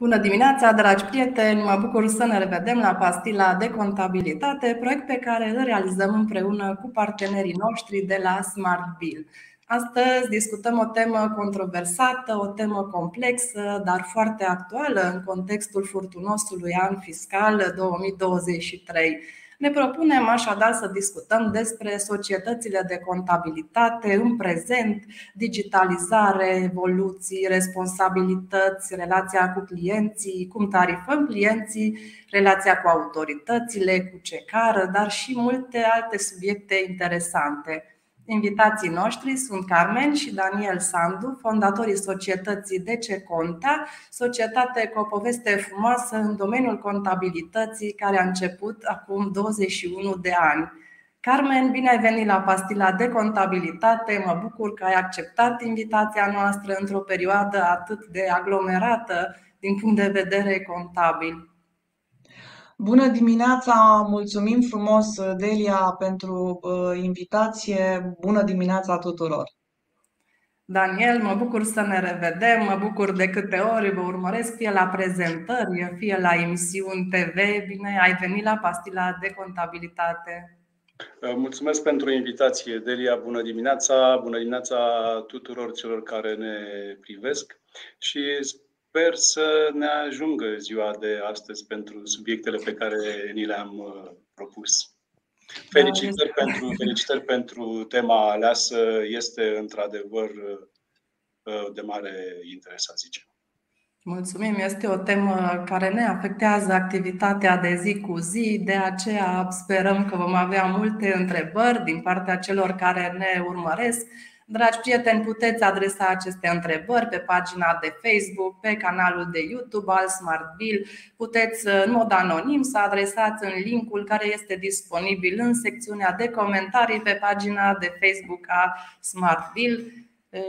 Bună dimineața, dragi prieteni! Mă bucur să ne revedem la Pastila de Contabilitate, proiect pe care îl realizăm împreună cu partenerii noștri de la Smart Bill. Astăzi discutăm o temă controversată, o temă complexă, dar foarte actuală în contextul furtunosului an fiscal 2023. Ne propunem așadar să discutăm despre societățile de contabilitate în prezent, digitalizare, evoluții, responsabilități, relația cu clienții, cum tarifăm clienții, relația cu autoritățile, cu ce cară, dar și multe alte subiecte interesante. Invitații noștri sunt Carmen și Daniel Sandu, fondatorii societății DC Conta, societate cu o poveste frumoasă în domeniul contabilității care a început acum 21 de ani. Carmen, bine ai venit la Pastila de Contabilitate. Mă bucur că ai acceptat invitația noastră într-o perioadă atât de aglomerată din punct de vedere contabil. Bună dimineața, mulțumim frumos, Delia, pentru uh, invitație. Bună dimineața tuturor! Daniel, mă bucur să ne revedem, mă bucur de câte ori vă urmăresc fie la prezentări, fie la emisiuni TV. Bine ai venit la Pastila de Contabilitate. Uh, mulțumesc pentru invitație, Delia. Bună dimineața, bună dimineața tuturor celor care ne privesc și Sper să ne ajungă ziua de astăzi pentru subiectele pe care ni le-am uh, propus. Felicitări pentru, felicitări pentru tema aleasă. Este într-adevăr uh, de mare interes, să zicem. Mulțumim, este o temă care ne afectează activitatea de zi cu zi, de aceea sperăm că vom avea multe întrebări din partea celor care ne urmăresc Dragi prieteni, puteți adresa aceste întrebări pe pagina de Facebook, pe canalul de YouTube al SmartBill. Puteți în mod anonim să adresați în linkul care este disponibil în secțiunea de comentarii pe pagina de Facebook a SmartBill.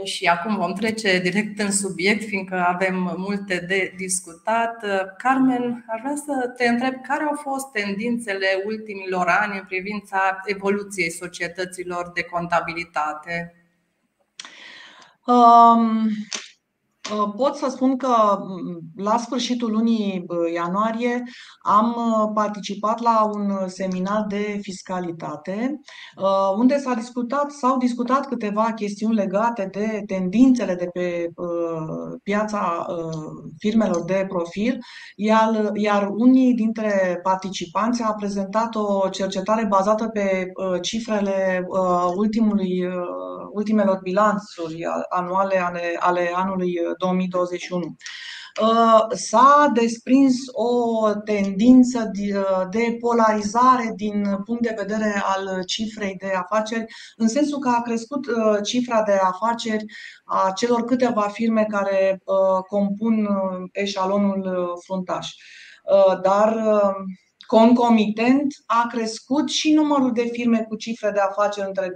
Și acum vom trece direct în subiect, fiindcă avem multe de discutat. Carmen, aș vrea să te întreb care au fost tendințele ultimilor ani în privința evoluției societăților de contabilitate? Um, uh, pot să spun că mm, la sfârșitul lunii uh, ianuarie am uh, participat la un seminar de fiscalitate unde s-a discutat, s-au discutat câteva chestiuni legate de tendințele de pe piața firmelor de profil, iar, iar unii dintre participanți au prezentat o cercetare bazată pe cifrele ultimului ultimelor bilanțuri anuale ale, ale anului 2021. Uh, uh, s-a desprins o tendință de polarizare din punct de vedere al cifrei de afaceri, în sensul că a crescut uh, cifra de afaceri a celor câteva firme care compun eșalonul fruntaș. Dar Concomitent a crescut și numărul de firme cu cifre de afaceri între 200.000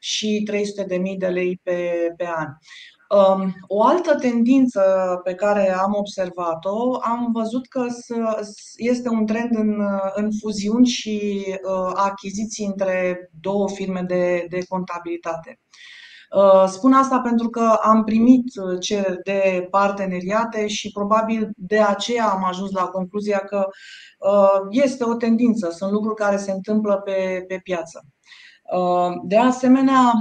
și 300.000 de lei pe, pe an. Um, o altă tendință pe care am observat-o, am văzut că este un trend în, în fuziuni și uh, achiziții între două firme de, de contabilitate. Uh, spun asta pentru că am primit uh, cereri de parteneriate și probabil de aceea am ajuns la concluzia că uh, este o tendință, sunt lucruri care se întâmplă pe, pe piață. De asemenea,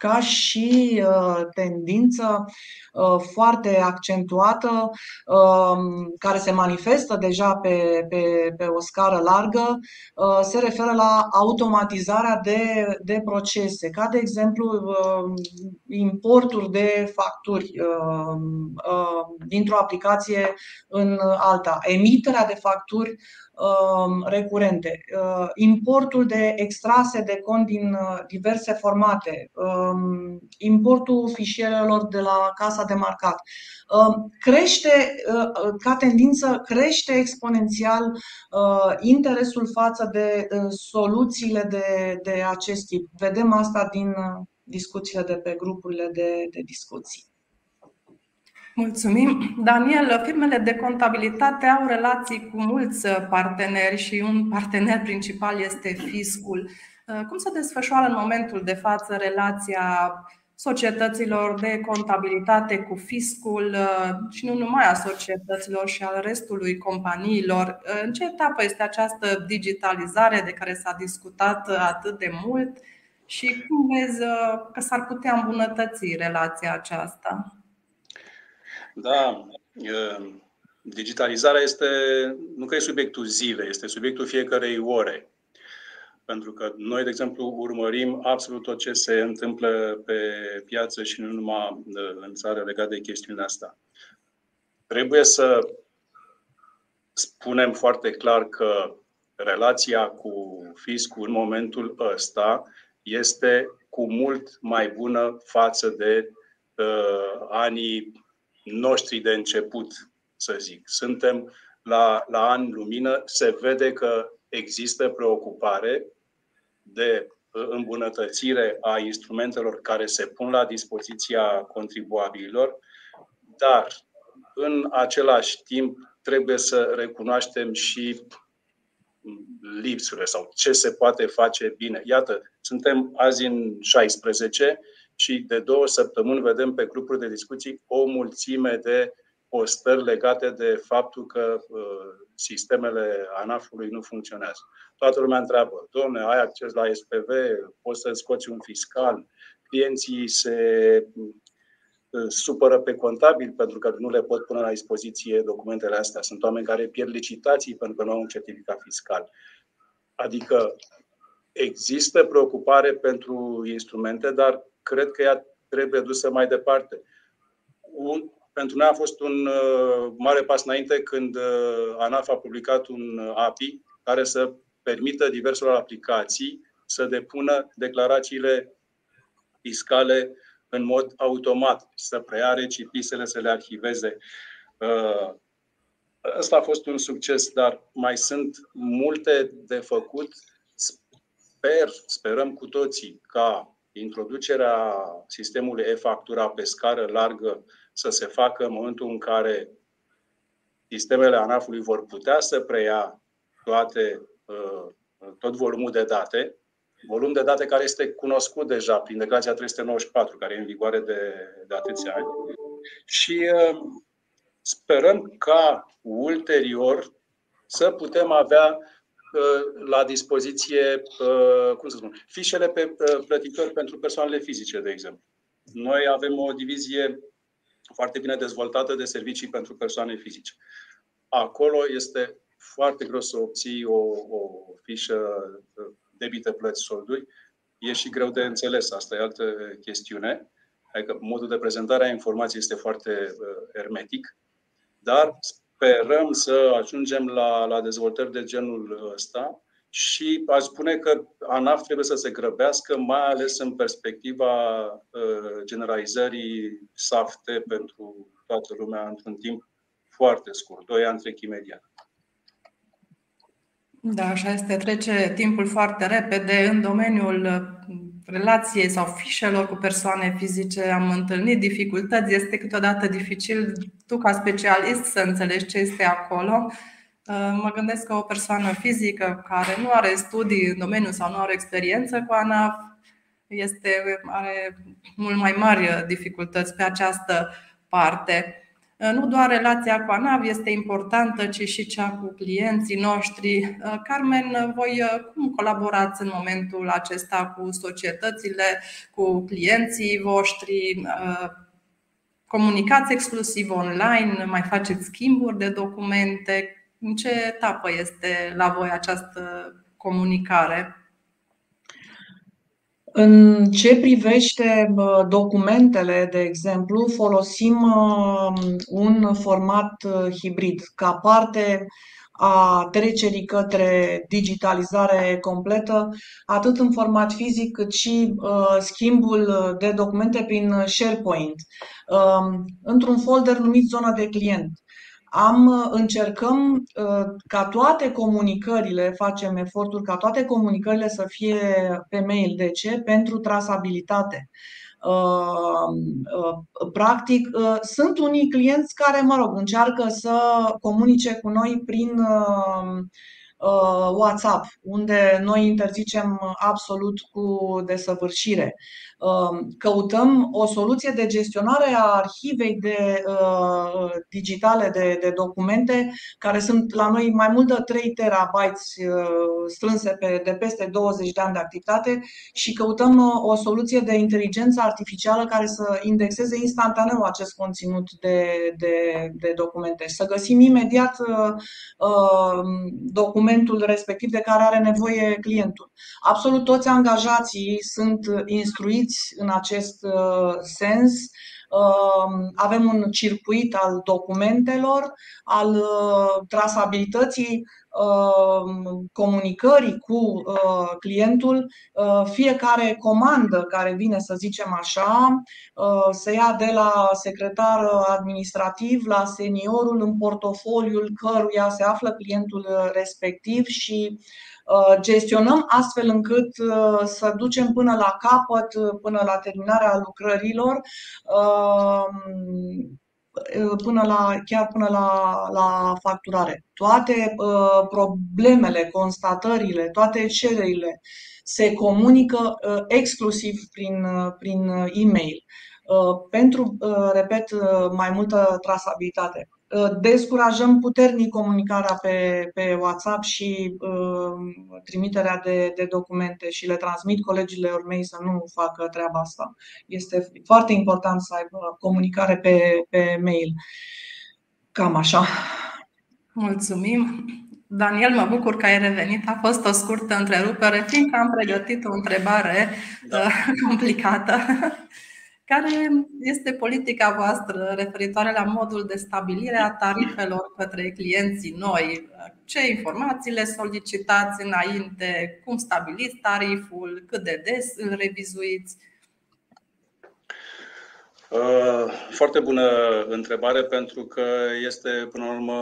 ca și uh, tendință uh, foarte accentuată, um, care se manifestă deja pe, pe, pe o scară largă, uh, se referă la automatizarea de, de procese, ca de exemplu um, importul de facturi um, dintr-o aplicație în alta, emiterea de facturi Um, recurente, uh, importul de extrase de cont din uh, diverse formate, um, importul fișierelor de la casa de marcat, um, crește uh, ca tendință, crește exponențial interesul față de soluțiile de, de acest tip. Vedem asta din discuțiile de pe grupurile de, de discuții. Mulțumim. Daniel, firmele de contabilitate au relații cu mulți parteneri și un partener principal este fiscul. Cum se desfășoară în momentul de față relația societăților de contabilitate cu fiscul și nu numai a societăților și al restului companiilor. În ce etapă este această digitalizare de care s-a discutat atât de mult și cum vezi că s-ar putea îmbunătăți relația aceasta? Da, digitalizarea este, nu că e subiectul zilei, este subiectul fiecarei ore. Pentru că noi, de exemplu, urmărim absolut tot ce se întâmplă pe piață și nu numai în țară legat de chestiunea asta. Trebuie să spunem foarte clar că relația cu fiscul în momentul ăsta este cu mult mai bună față de uh, anii noștri de început, să zic. Suntem la, la ani lumină, se vede că există preocupare de îmbunătățire a instrumentelor care se pun la dispoziția contribuabililor, dar în același timp trebuie să recunoaștem și lipsurile sau ce se poate face bine. Iată, suntem azi în 16 și de două săptămâni vedem pe grupuri de discuții o mulțime de postări legate de faptul că uh, sistemele ANAF-ului nu funcționează. Toată lumea întreabă, domne, ai acces la SPV, poți să scoți un fiscal, clienții se uh, supără pe contabil pentru că nu le pot pune la dispoziție documentele astea. Sunt oameni care pierd licitații pentru că nu au un certificat fiscal. Adică există preocupare pentru instrumente, dar cred că ea trebuie dusă mai departe. Un, pentru noi a fost un uh, mare pas înainte când uh, ANAF a publicat un uh, API care să permită diverselor aplicații să depună declarațiile fiscale în mod automat, să preia recipisele, să le arhiveze. Ăsta a fost un succes, dar mai sunt multe de făcut. Sper, sperăm cu toții ca introducerea sistemului e-factura pe scară largă să se facă în momentul în care sistemele ANAF-ului vor putea să preia toate, uh, tot volumul de date, volum de date care este cunoscut deja prin declarația 394, care e în vigoare de, de atâția ani. Și uh, sperăm ca ulterior să putem avea uh, la dispoziție, cum să spun, fișele pe plătitori pentru persoanele fizice, de exemplu. Noi avem o divizie foarte bine dezvoltată de servicii pentru persoane fizice. Acolo este foarte greu să obții o, o fișă debite plăți solduri. E și greu de înțeles, asta e altă chestiune. Adică modul de prezentare a informației este foarte uh, hermetic, dar sperăm să ajungem la, la dezvoltări de genul ăsta și aș spune că ANAF trebuie să se grăbească, mai ales în perspectiva uh, generalizării SAFTE pentru toată lumea într-un timp foarte scurt, doi ani trec imediat. Da, așa este. Trece timpul foarte repede. În domeniul uh, relației sau fișelor cu persoane fizice am întâlnit dificultăți. Este câteodată dificil tu ca specialist să înțelegi ce este acolo. Uh, mă gândesc că o persoană fizică care nu are studii în domeniu sau nu are experiență cu ANAF este, are mult mai mari dificultăți pe această parte. Uh, nu doar relația cu ANAV este importantă, ci și cea cu clienții noștri. Uh, Carmen, voi cum colaborați în momentul acesta cu societățile, cu clienții voștri? Comunicați exclusiv online, mai faceți schimburi de documente? În ce etapă este la voi această comunicare? În ce privește documentele, de exemplu, folosim un format hibrid ca parte a trecerii către digitalizare completă, atât în format fizic cât și schimbul de documente prin SharePoint, într-un folder numit zona de client am, uh, încercăm uh, ca toate comunicările, facem eforturi ca toate comunicările să fie pe mail. De ce? Pentru trasabilitate. Uh, practic, sunt unii clienți care, mă rog, încearcă să comunice cu noi prin WhatsApp, unde noi interzicem absolut cu desăvârșire. Um, căutăm o soluție de gestionare a arhivei de, uh, digitale de, de documente, care sunt la noi mai mult de 3 terabytes uh, strânse pe, de peste 20 de ani de activitate și căutăm uh, o soluție de inteligență artificială care să indexeze instantaneu acest conținut de, de, de documente și să găsim imediat uh, documentul respectiv de care are nevoie clientul. Absolut toți angajații sunt instruiți pregătiți în acest uh, sens. Um, avem un circuit al documentelor, al uh, trasabilității um, comunicării cu uh, clientul, fiecare comandă care vine, să zicem așa, se ia de la secretar administrativ la seniorul în portofoliul căruia se află clientul respectiv și Uh, gestionăm astfel încât uh, să ducem până la capăt, uh, până la terminarea lucrărilor, până la, chiar până la, la facturare. Toate uh, problemele, constatările, toate cererile se comunică uh, exclusiv prin, uh, prin e-mail. Pentru, repet, mai multă trasabilitate. Uh, descurajăm puternic comunicarea pe, pe WhatsApp și uh, trimiterea de, de documente și le transmit colegilor mei să nu facă treaba asta. Este foarte important să aibă comunicare pe, pe mail. Cam așa. Mulțumim. Daniel, mă bucur că ai revenit. A fost o scurtă întrerupere, fiindcă am pregătit o întrebare da. Uh, complicată. Care este politica voastră referitoare la modul de stabilire a tarifelor către clienții noi? Ce informații le solicitați înainte? Cum stabiliți tariful? Cât de des îl revizuiți? Uh, foarte bună întrebare pentru că este până la urmă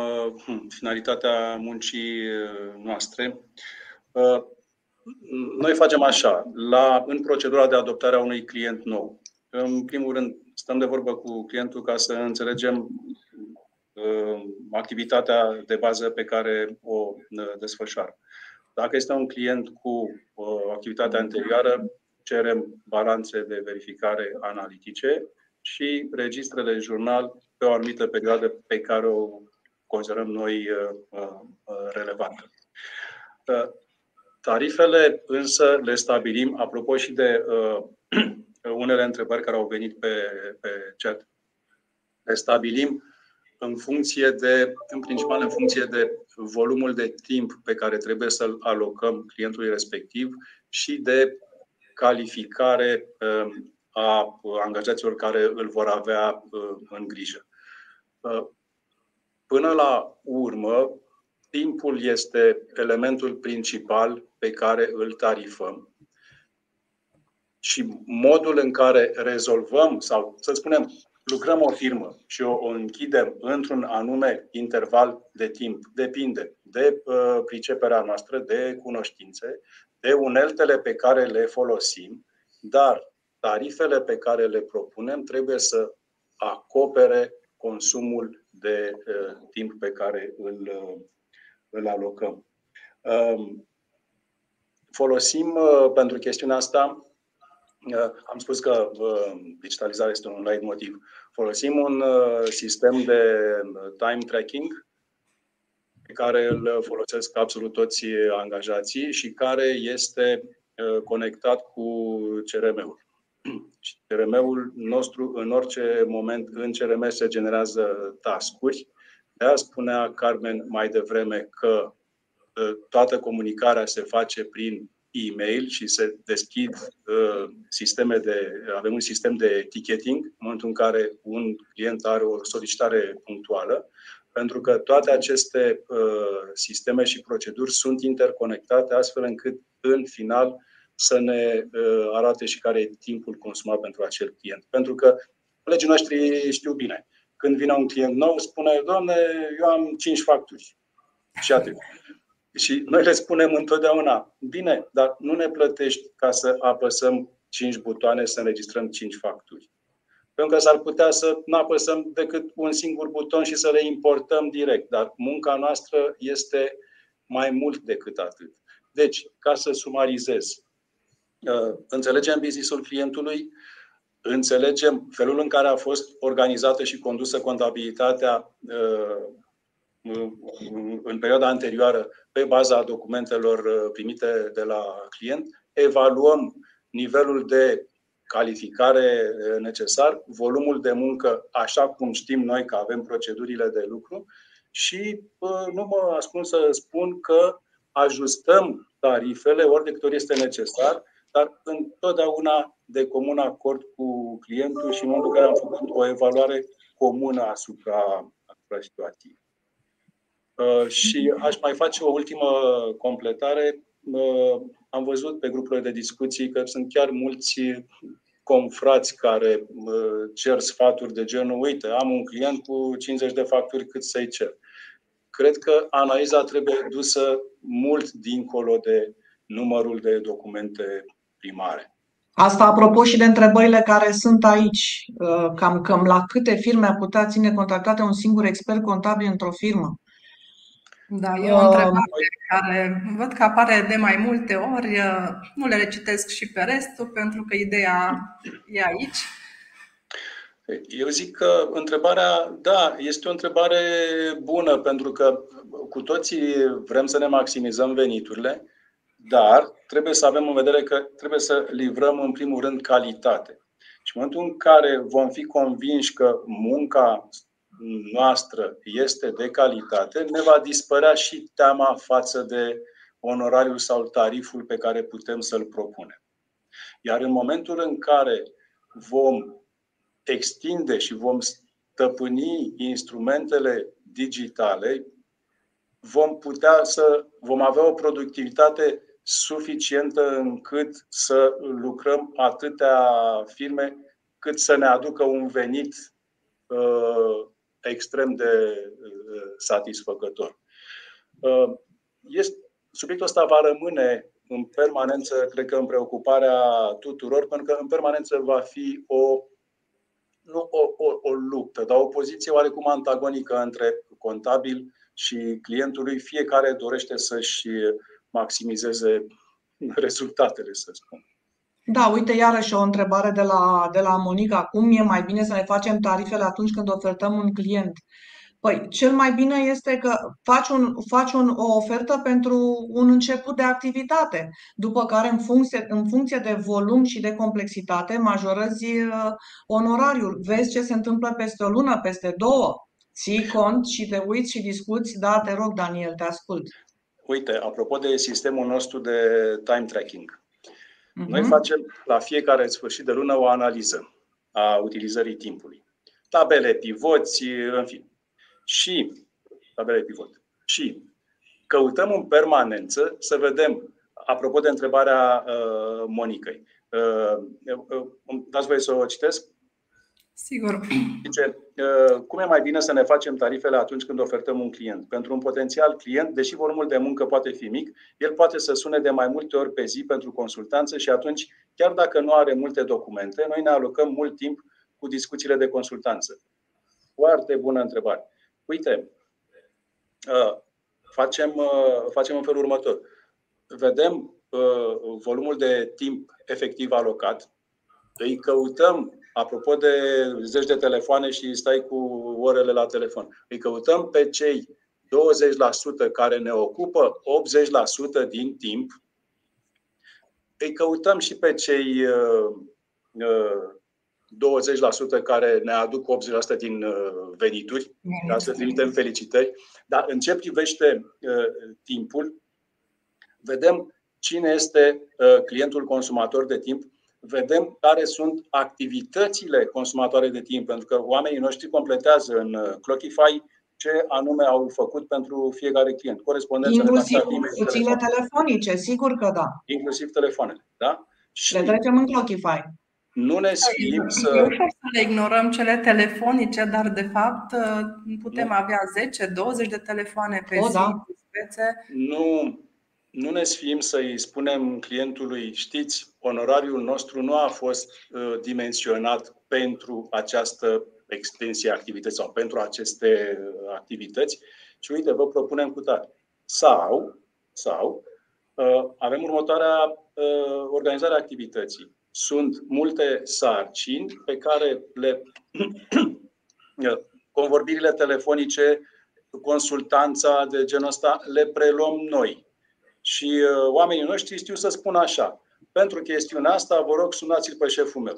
hmm, finalitatea muncii uh, noastre. Uh, noi facem așa, la, în procedura de adoptare a unui client nou, în primul rând, stăm de vorbă cu clientul ca să înțelegem uh, activitatea de bază pe care o uh, desfășoară. Dacă este un client cu uh, activitate anterioară, cerem balanțe de verificare analitice și registrele jurnal pe o anumită perioadă pe care o considerăm noi relevantă. Tarifele însă le stabilim, apropo și de unele întrebări care au venit pe, pe chat. Le stabilim în funcție de, în principal în funcție de volumul de timp pe care trebuie să-l alocăm clientului respectiv și de calificare um, a angajaților care îl vor avea uh, în grijă. Uh, până la urmă, timpul este elementul principal pe care îl tarifăm și modul în care rezolvăm sau, să spunem, lucrăm o firmă și o, o închidem într-un anume interval de timp, depinde de uh, priceperea noastră, de cunoștințe, de uneltele pe care le folosim, dar tarifele pe care le propunem trebuie să acopere consumul de uh, timp pe care îl, uh, îl alocăm. Uh, folosim uh, pentru chestiunea asta Uh, am spus că uh, digitalizarea este un light motiv. Folosim un uh, sistem de time tracking pe care îl folosesc absolut toți angajații și care este conectat cu CRM-ul. CRM-ul nostru, în orice moment, în CRM se generează task-uri. De aia spunea Carmen mai devreme că toată comunicarea se face prin e-mail și se deschid uh, sisteme de, avem un sistem de ticketing în momentul în care un client are o solicitare punctuală, pentru că toate aceste uh, sisteme și proceduri sunt interconectate astfel încât în final să ne uh, arate și care e timpul consumat pentru acel client. Pentru că colegii noștri știu bine. Când vine un client nou, spune, doamne, eu am 5 facturi. Și atât. Și noi le spunem întotdeauna, bine, dar nu ne plătești ca să apăsăm 5 butoane să înregistrăm 5 facturi. Pentru că s-ar putea să nu apăsăm decât un singur buton și să le importăm direct. Dar munca noastră este mai mult decât atât. Deci, ca să sumarizez, înțelegem businessul clientului, înțelegem felul în care a fost organizată și condusă contabilitatea în perioada anterioară pe baza documentelor primite de la client, evaluăm nivelul de calificare necesar, volumul de muncă, așa cum știm noi că avem procedurile de lucru și nu mă ascund să spun că ajustăm tarifele ori de câte ori este necesar, dar întotdeauna de comun acord cu clientul și în momentul în care am făcut o evaluare comună asupra, asupra situației. Și aș mai face o ultimă completare am văzut pe grupurile de discuții că sunt chiar mulți confrați care cer sfaturi de genul, uite, am un client cu 50 de facturi, cât să-i cer. Cred că analiza trebuie dusă mult dincolo de numărul de documente primare. Asta apropo și de întrebările care sunt aici. Cam, cam la câte firme a putea ține contactate un singur expert contabil într-o firmă? Da, e o întrebare care văd că apare de mai multe ori. Nu le recitesc și pe restul, pentru că ideea e aici. Eu zic că întrebarea, da, este o întrebare bună, pentru că cu toții vrem să ne maximizăm veniturile, dar trebuie să avem în vedere că trebuie să livrăm în primul rând calitate. Și în momentul în care vom fi convinși că munca noastră este de calitate, ne va dispărea și teama față de onorariul sau tariful pe care putem să-l propunem. Iar în momentul în care vom extinde și vom stăpâni instrumentele digitale, vom putea să vom avea o productivitate suficientă încât să lucrăm atâtea firme cât să ne aducă un venit uh, extrem de uh, satisfăcător. Uh, este, subiectul ăsta va rămâne în permanență, cred că în preocuparea tuturor, pentru că în permanență va fi o, nu o, o, o luptă, dar o poziție oarecum antagonică între contabil și clientului. Fiecare dorește să-și maximizeze rezultatele, să spun. Da, uite, iarăși o întrebare de la, de la Monica. Cum e mai bine să ne facem tarifele atunci când ofertăm un client? Păi, cel mai bine este că faci, un, faci un, o ofertă pentru un început de activitate, după care, în funcție, în funcție de volum și de complexitate, majorezi uh, onorariul. Vezi ce se întâmplă peste o lună, peste două. Ții cont și te uiți și discuți. Da, te rog, Daniel, te ascult. Uite, apropo de sistemul nostru de time tracking. Uh-huh. Noi facem la fiecare sfârșit de lună o analiză a utilizării timpului. Tabele, pivoți, în fine. Și tabele pivot. Și căutăm în permanență să vedem, apropo de întrebarea uh, Monicăi, uh, uh, dați voie să o citesc? Sigur. Zice, uh, cum e mai bine să ne facem tarifele atunci când ofertăm un client? Pentru un potențial client, deși volumul de muncă poate fi mic, el poate să sune de mai multe ori pe zi pentru consultanță și atunci, chiar dacă nu are multe documente, noi ne alocăm mult timp cu discuțiile de consultanță. Foarte bună întrebare. Uite, uh, facem, uh, facem în felul următor. Vedem volumul de timp efectiv alocat, îi căutăm apropo de zeci de telefoane și stai cu orele la telefon, îi căutăm pe cei 20% care ne ocupă 80% din timp, îi căutăm și pe cei uh, 20% care ne aduc 80% din uh, venituri, ca să trimitem felicitări. Dar în ce privește uh, timpul, vedem cine este uh, clientul consumator de timp vedem care sunt activitățile consumatoare de timp, pentru că oamenii noștri completează în uh, Clockify ce anume au făcut pentru fiecare client. Corespondența Inclusiv puține telefonice, sigur că da. Inclusiv telefoanele, da? Și le trecem în Clockify. Nu ne sfim să... E ușor să le ignorăm cele telefonice, dar de fapt uh, putem nu. avea 10-20 de telefoane pe o, zi. Da. Nu, nu ne sfim să-i spunem clientului, știți, onorariul nostru nu a fost uh, dimensionat pentru această extensie a activității sau pentru aceste uh, activități, și uite, vă propunem cu tare. Sau, sau avem următoarea organizare a activității. Sunt multe sarcini pe care le convorbirile telefonice, consultanța de genul ăsta, le preluăm noi. Și uh, oamenii noștri știu să spun așa. Pentru chestiunea asta, vă rog, sunați-l pe șeful meu.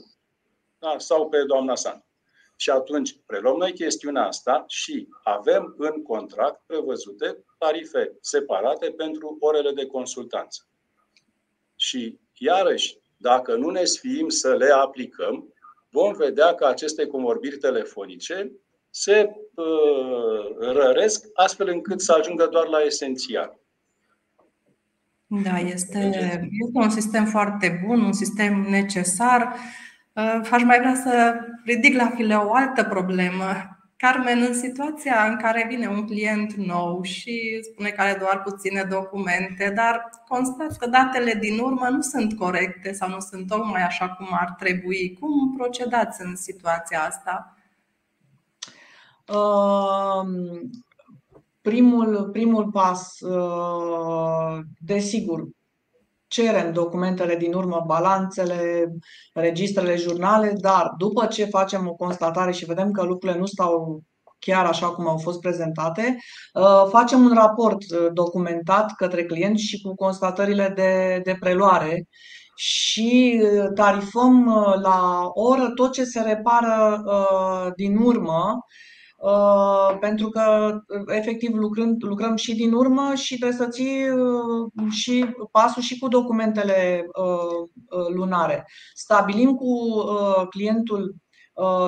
Da? Sau pe doamna San. Și atunci preluăm noi chestiunea asta și avem în contract prevăzute tarife separate pentru orele de consultanță. Și, iarăși, dacă nu ne sfiim să le aplicăm, vom vedea că aceste convorbiri telefonice se uh, răresc astfel încât să ajungă doar la esențial. Da, este, este un sistem foarte bun, un sistem necesar. Uh, aș mai vrea să ridic la file o altă problemă. Carmen, în situația în care vine un client nou și spune că are doar puține documente, dar constat că datele din urmă nu sunt corecte sau nu sunt tocmai așa cum ar trebui, cum procedați în situația asta? Primul, primul pas, uh, desigur, cerem documentele din urmă, balanțele, registrele, jurnale, dar după ce facem o constatare și vedem că lucrurile nu stau chiar așa cum au fost prezentate, uh, facem un raport uh, documentat către client și cu constatările de, de preluare și tarifăm la oră tot ce se repară din urmă Uh, pentru că uh, efectiv lucrând, lucrăm și din urmă și trebuie să ții uh, și pasul și cu documentele lunare. Stabilim cu clientul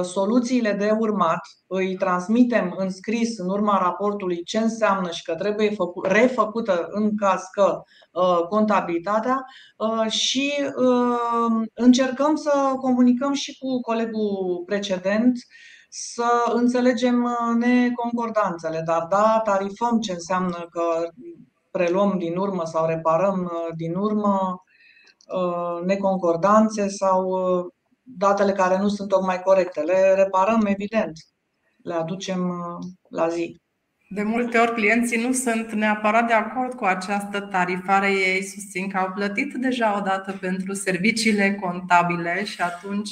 soluțiile de urmat, îi transmitem în scris în urma raportului ce înseamnă și că trebuie refăcută în caz că contabilitatea și încercăm să comunicăm și cu colegul precedent să înțelegem uh, neconcordanțele, dar da, tarifăm ce înseamnă că preluăm din urmă sau reparăm uh, din urmă uh, neconcordanțe sau datele care nu sunt tocmai corecte. Le reparăm, evident, le aducem la zi. De multe ori clienții nu sunt neapărat de acord cu această tarifare. Ei susțin că au plătit deja o dată pentru serviciile contabile și atunci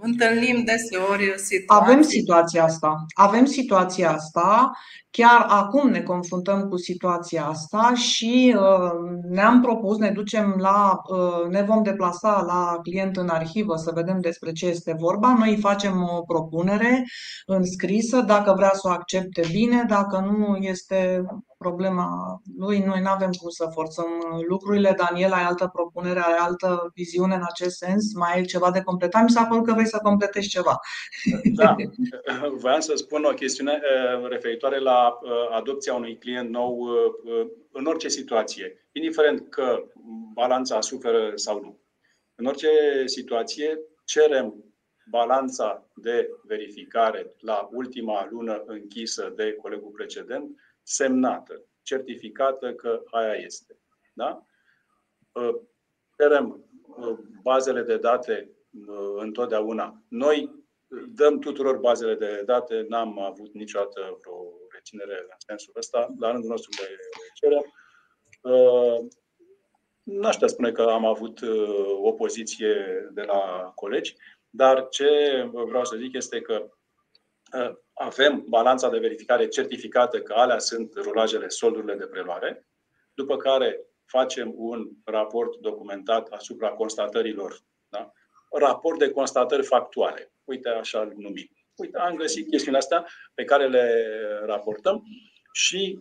întâlnim deseori situații. Avem situația asta. Avem situația asta. Chiar acum ne confruntăm cu situația asta și uh, ne-am propus, ne ducem la, uh, ne vom deplasa la client în arhivă să vedem despre ce este vorba. Noi facem o propunere înscrisă, dacă vrea să o accepte bine, dacă nu este problema lui. Noi nu avem cum să forțăm lucrurile. Daniel, ai altă propunere, ai altă viziune în acest sens? Mai ai ceva de completat? Mi s-a părut că vrei să completezi ceva. Da, voiam să spun o chestiune uh, referitoare la uh, adopția unui client nou uh, în orice situație, indiferent că balanța suferă sau nu. În orice situație cerem balanța de verificare la ultima lună închisă de colegul precedent semnată, certificată că aia este. Da? Cerem bazele de date întotdeauna. Noi dăm tuturor bazele de date, n-am avut niciodată vreo reținere în sensul ăsta, la rândul nostru de cerem. N-aș spune că am avut o poziție de la colegi, dar ce vreau să zic este că avem balanța de verificare certificată că alea sunt rulajele, soldurile de preluare, după care facem un raport documentat asupra constatărilor, da? raport de constatări factuale. Uite, așa îl numim. Uite, am găsit chestiunea asta pe care le raportăm și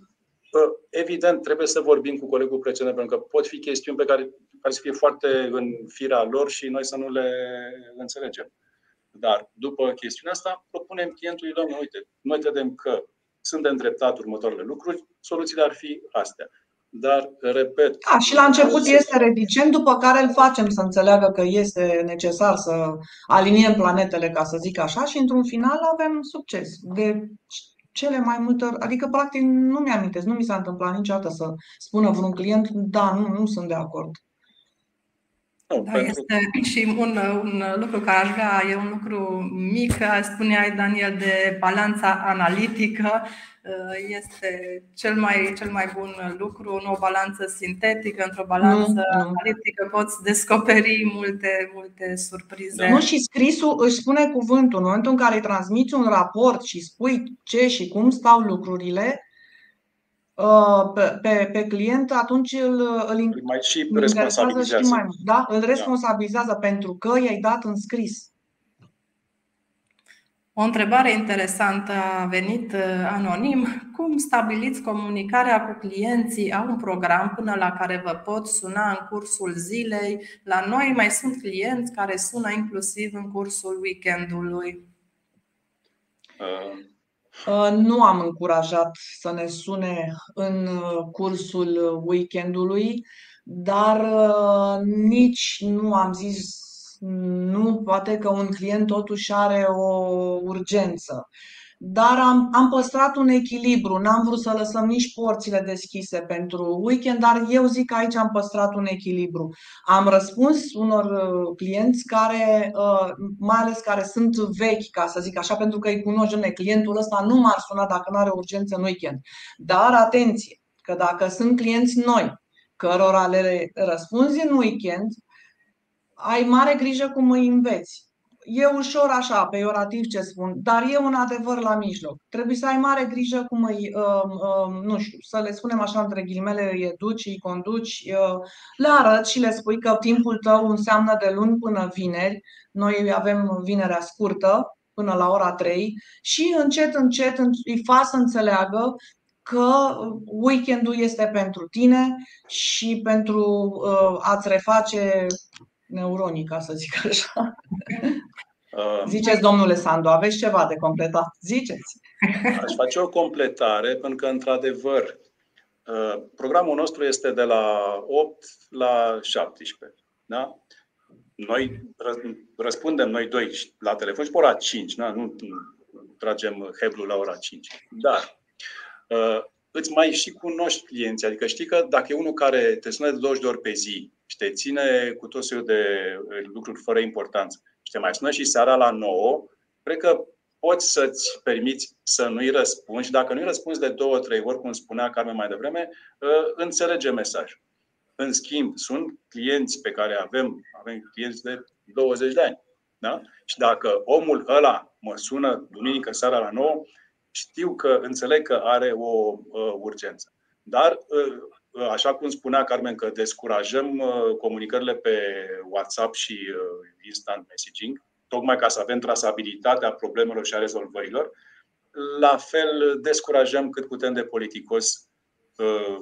evident trebuie să vorbim cu colegul precedent pentru că pot fi chestiuni pe care, care să fie foarte în fira lor și noi să nu le înțelegem. Dar după chestiunea asta, propunem clientului, doamne, uite, noi credem că sunt de îndreptat următoarele lucruri, soluțiile ar fi astea. Dar, repet. Da, și la început este reticent, după care îl facem să înțeleagă că este necesar să aliniem planetele, ca să zic așa, și într-un final avem succes. De cele mai multe ori, adică practic nu mi-amintesc, nu mi s-a întâmplat niciodată să spună vreun client, da, nu, nu sunt de acord. Da, pentru... este și un, un lucru care aș vrea, e un lucru mic, spuneai Daniel, de balanța analitică. Este cel mai, cel mai bun lucru, nu o balanță sintetică, într-o balanță nu, analitică poți descoperi multe, multe surprize. Nu, și scrisul își spune cuvântul. În momentul în care transmiți un raport și spui ce și cum stau lucrurile, Uh, pe, pe, pe client, atunci îl, îl mai și responsabilizează. Și mai mult, da? Îl da. responsabilizează da. pentru că i-ai dat în scris. O întrebare interesantă a venit uh, anonim. Cum stabiliți comunicarea cu clienții? Au un program până la care vă pot suna în cursul zilei? La noi mai sunt clienți care sună inclusiv în cursul weekendului. Uh Uh, nu am încurajat să ne sune în uh, cursul weekendului, dar uh, nici nu am zis nu, poate că un client totuși are o urgență dar am, am păstrat un echilibru. N-am vrut să lăsăm nici porțile deschise pentru weekend, dar eu zic că aici am păstrat un echilibru. Am răspuns unor uh, clienți care, uh, mai ales care sunt vechi, ca să zic așa, pentru că îi cunosc, clientul ăsta nu m-ar suna dacă nu are urgență în weekend. Dar atenție, că dacă sunt clienți noi, cărora le răspunzi în weekend, ai mare grijă cum îi înveți e ușor așa, peiorativ ce spun, dar e un adevăr la mijloc. Trebuie să ai mare grijă cum îi, uh, uh, nu știu, să le spunem așa între ghilimele, îi educi, îi conduci, uh, le arăți și le spui că timpul tău înseamnă de luni până vineri. Noi avem vinerea scurtă, până la ora 3 și încet, încet îi fac să înțeleagă că weekendul este pentru tine și pentru uh, a-ți reface neuronii, ca să zic așa. Uh, Ziceți, domnule Sandu, aveți ceva de completat? Ziceți. Aș face o completare, pentru că, într-adevăr, uh, programul nostru este de la 8 la 17. Da? Noi răspundem noi doi la telefon și pe ora 5, da? nu tragem heblul la ora 5. Dar uh, îți mai și cunoști clienții. Adică știi că dacă e unul care te sună de 20 de ori pe zi și te ține cu tot felul de lucruri fără importanță și te mai sună și seara la 9, cred că poți să-ți permiți să nu-i răspunzi și dacă nu-i răspunzi de două, trei ori, cum spunea Carmen mai devreme, ă, înțelege mesajul. În schimb, sunt clienți pe care avem, avem clienți de 20 de ani. Da? Și dacă omul ăla mă sună duminică seara la 9, știu că înțeleg că are o uh, urgență. Dar, uh, așa cum spunea Carmen, că descurajăm uh, comunicările pe WhatsApp și uh, instant messaging, tocmai ca să avem trasabilitatea problemelor și a rezolvărilor, la fel descurajăm cât putem de politicos uh,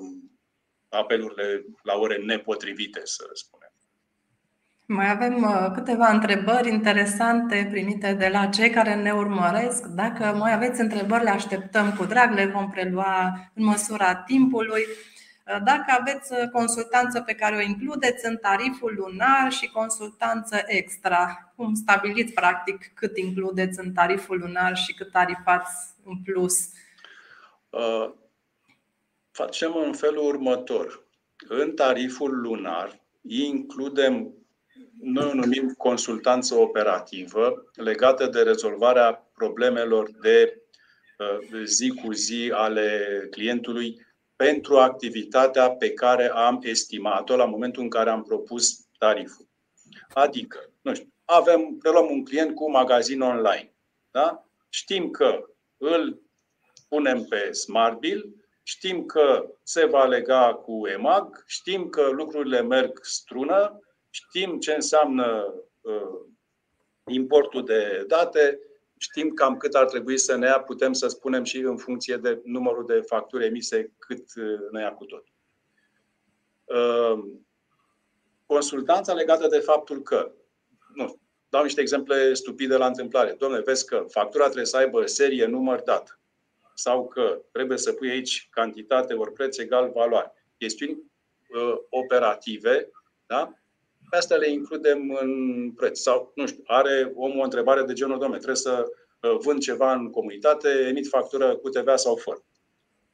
apelurile la ore nepotrivite, să spunem. Mai avem uh, câteva întrebări interesante primite de la cei care ne urmăresc. Dacă mai aveți întrebări, le așteptăm cu drag, le vom prelua în măsura timpului. Uh, dacă aveți uh, consultanță pe care o includeți în tariful lunar și consultanță extra, cum stabiliți practic cât includeți în tariful lunar și cât tarifați în plus? Facem în felul următor. În tariful lunar includem noi o numim consultanță operativă legată de rezolvarea problemelor de uh, zi cu zi ale clientului pentru activitatea pe care am estimat-o la momentul în care am propus tariful. Adică, nu știu, avem, preluăm un client cu un magazin online. Da? Știm că îl punem pe Smart Bill, știm că se va lega cu EMAG, știm că lucrurile merg strună, știm ce înseamnă uh, importul de date, știm cam cât ar trebui să ne ia, putem să spunem și în funcție de numărul de facturi emise cât uh, ne ia cu tot. Uh, consultanța legată de faptul că, nu dau niște exemple stupide la întâmplare. Domnule, vezi că factura trebuie să aibă serie, număr, dat. Sau că trebuie să pui aici cantitate ori preț egal valoare. Chestiuni uh, operative da? Pe astea le includem în preț. Sau, nu știu, are omul o întrebare de genul, domnule, trebuie să uh, vând ceva în comunitate, emit factură cu TVA sau fără.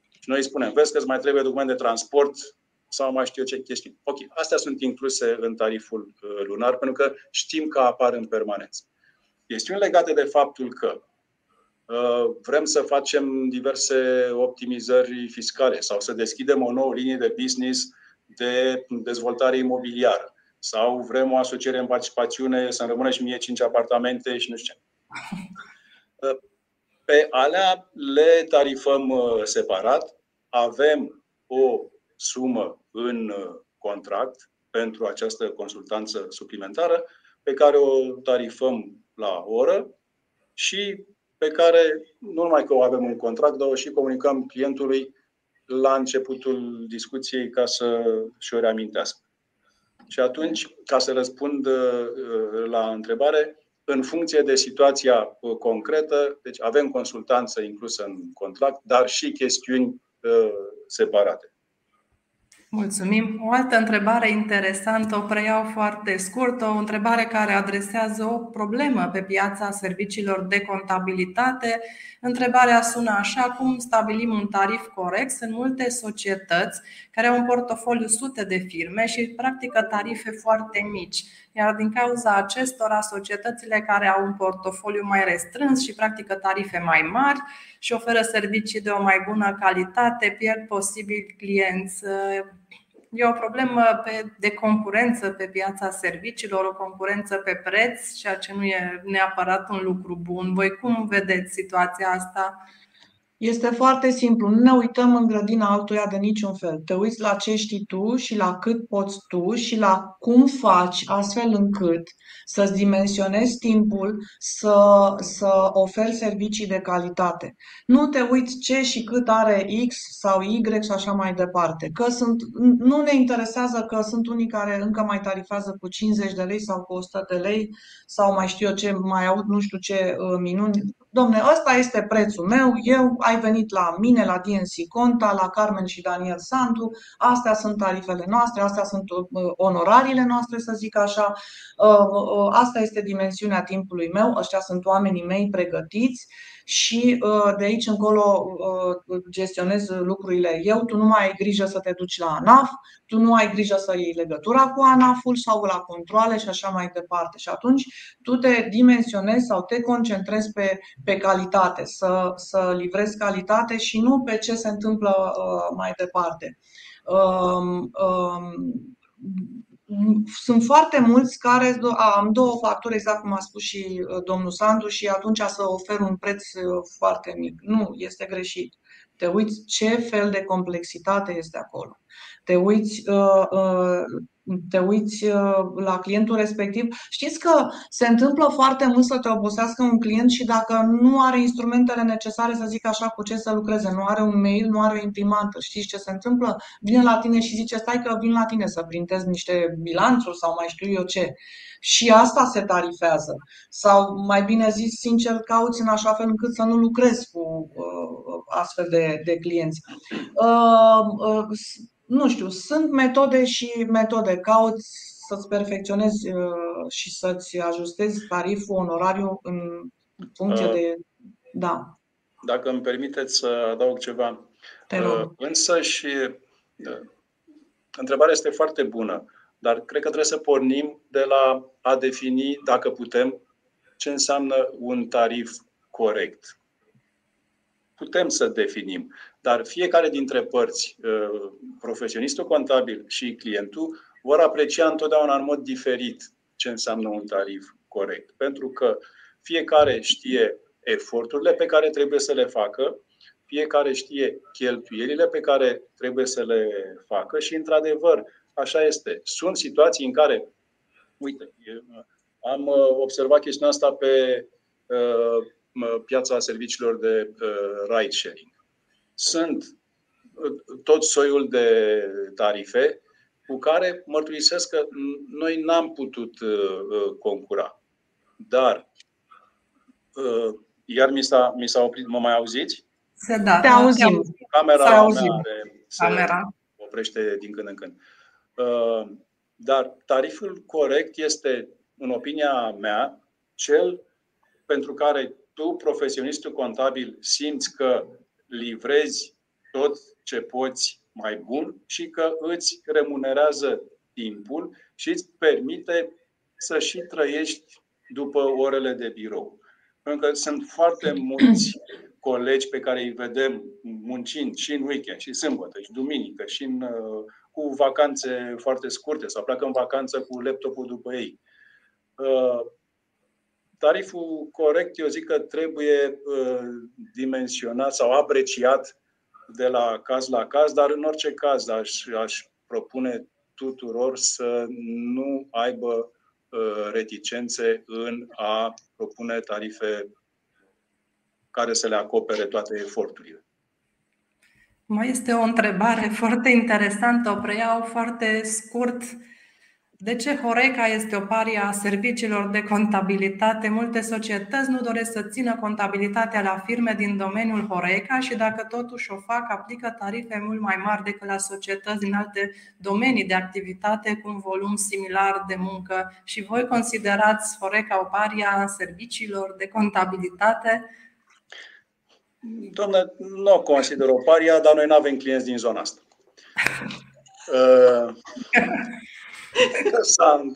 Și noi îi spunem, vezi că îți mai trebuie document de transport sau mai știu eu ce chestii. Ok, astea sunt incluse în tariful lunar pentru că știm că apar în permanență. Chestiuni legate de faptul că vrem să facem diverse optimizări fiscale sau să deschidem o nouă linie de business de dezvoltare imobiliară sau vrem o asociere în participațiune să rămână și mie cinci apartamente și nu știu ce. Pe alea le tarifăm uh, separat. Avem o sumă în uh, contract pentru această consultanță suplimentară pe care o tarifăm la oră și pe care nu numai că o avem în contract, dar o și comunicăm clientului la începutul discuției ca să și-o reamintească. Și atunci, ca să răspund uh, la întrebare, în funcție de situația uh, concretă, deci avem consultanță inclusă în contract, dar și chestiuni uh, separate. Mulțumim. O altă întrebare interesantă, o preiau foarte scurt, o întrebare care adresează o problemă pe piața serviciilor de contabilitate. Întrebarea sună așa: cum stabilim un tarif corect? Sunt multe societăți care au un portofoliu sute de firme și practică tarife foarte mici. Iar din cauza acestora, societățile care au un portofoliu mai restrâns și practică tarife mai mari și oferă servicii de o mai bună calitate, pierd posibil clienți E o problemă de concurență pe piața serviciilor, o concurență pe preț, ceea ce nu e neapărat un lucru bun. Voi cum vedeți situația asta? Este foarte simplu. Nu ne uităm în grădina altuia de niciun fel. Te uiți la ce știi tu și la cât poți tu și la cum faci astfel încât să-ți dimensionezi timpul să, să oferi servicii de calitate. Nu te uiți ce și cât are X sau Y și așa mai departe. Că sunt, nu ne interesează că sunt unii care încă mai tarifează cu 50 de lei sau cu 100 de lei sau mai știu eu ce, mai aud nu știu ce uh, minuni domne, ăsta este prețul meu, eu ai venit la mine, la DNC Conta, la Carmen și Daniel Santu, astea sunt tarifele noastre, astea sunt uh, onorariile noastre, să zic așa, uh, uh, asta este dimensiunea timpului meu, ăștia sunt oamenii mei pregătiți și uh, de aici încolo uh, gestionezi lucrurile eu. Tu nu mai ai grijă să te duci la ANAF, tu nu ai grijă să iei legătura cu ANAF-ul sau la controle și așa mai departe. Și atunci tu te dimensionezi sau te concentrezi pe, pe calitate, să, să livrezi calitate și nu pe ce se întâmplă uh, mai departe. Um, um, sunt foarte mulți care am două facturi, exact cum a spus și uh, domnul Sandu, și atunci să ofer un preț uh, foarte mic. Nu, este greșit. Te uiți ce fel de complexitate este acolo. Te uiți uh, uh, te uiți uh, la clientul respectiv. Știți că se întâmplă foarte mult să te obosească un client și dacă nu are instrumentele necesare, să zic așa, cu ce să lucreze, nu are un mail, nu are o imprimantă, știți ce se întâmplă? Vine la tine și zice, stai că vin la tine să printez niște bilanțuri sau mai știu eu ce. Și asta se tarifează. Sau, mai bine zis, sincer, cauți în așa fel încât să nu lucrezi cu uh, astfel de, de clienți. Uh, uh, nu știu, sunt metode și metode. Cauți să-ți perfecționezi uh, și să-ți ajustezi tariful, onorariu în funcție uh, de. Da. Dacă îmi permiteți să adaug ceva. Uh, însă și uh, întrebarea este foarte bună, dar cred că trebuie să pornim de la a defini, dacă putem, ce înseamnă un tarif corect. Putem să definim. Dar fiecare dintre părți, uh, profesionistul contabil și clientul, vor aprecia întotdeauna în mod diferit ce înseamnă un tarif corect. Pentru că fiecare știe eforturile pe care trebuie să le facă, fiecare știe cheltuielile pe care trebuie să le facă și, într-adevăr, așa este. Sunt situații în care, uite, am uh, observat chestiunea asta pe uh, piața serviciilor de ride sharing sunt uh, tot soiul de tarife cu care mărturisesc că noi n-am putut uh, uh, concura. Dar, iar mi s-a, mi s-a oprit, mă mai auziți? Se da, te auzim. Camera mea are, se Camera. oprește din când în când. Dar tariful corect este, în opinia mea, cel pentru care tu, profesionistul contabil, simți că livrezi tot ce poți mai bun și că îți remunerează timpul și îți permite să și trăiești după orele de birou. Pentru că sunt foarte mulți colegi pe care îi vedem muncind și în weekend, și sâmbătă, și duminică, și în, uh, cu vacanțe foarte scurte sau pleacă în vacanță cu laptopul după ei. Uh, tariful corect, eu zic că trebuie uh, dimensionat sau apreciat de la caz la caz, dar în orice caz aș, aș propune tuturor să nu aibă reticențe în a propune tarife care să le acopere toate eforturile. Mai este o întrebare foarte interesantă, o preiau foarte scurt. De ce Horeca este o paria a serviciilor de contabilitate? Multe societăți nu doresc să țină contabilitatea la firme din domeniul Horeca și dacă totuși o fac, aplică tarife mult mai mari decât la societăți din alte domenii de activitate cu un volum similar de muncă. Și voi considerați Horeca o paria a serviciilor de contabilitate? Doamne, nu o consider o paria, dar noi nu avem clienți din zona asta. Uh,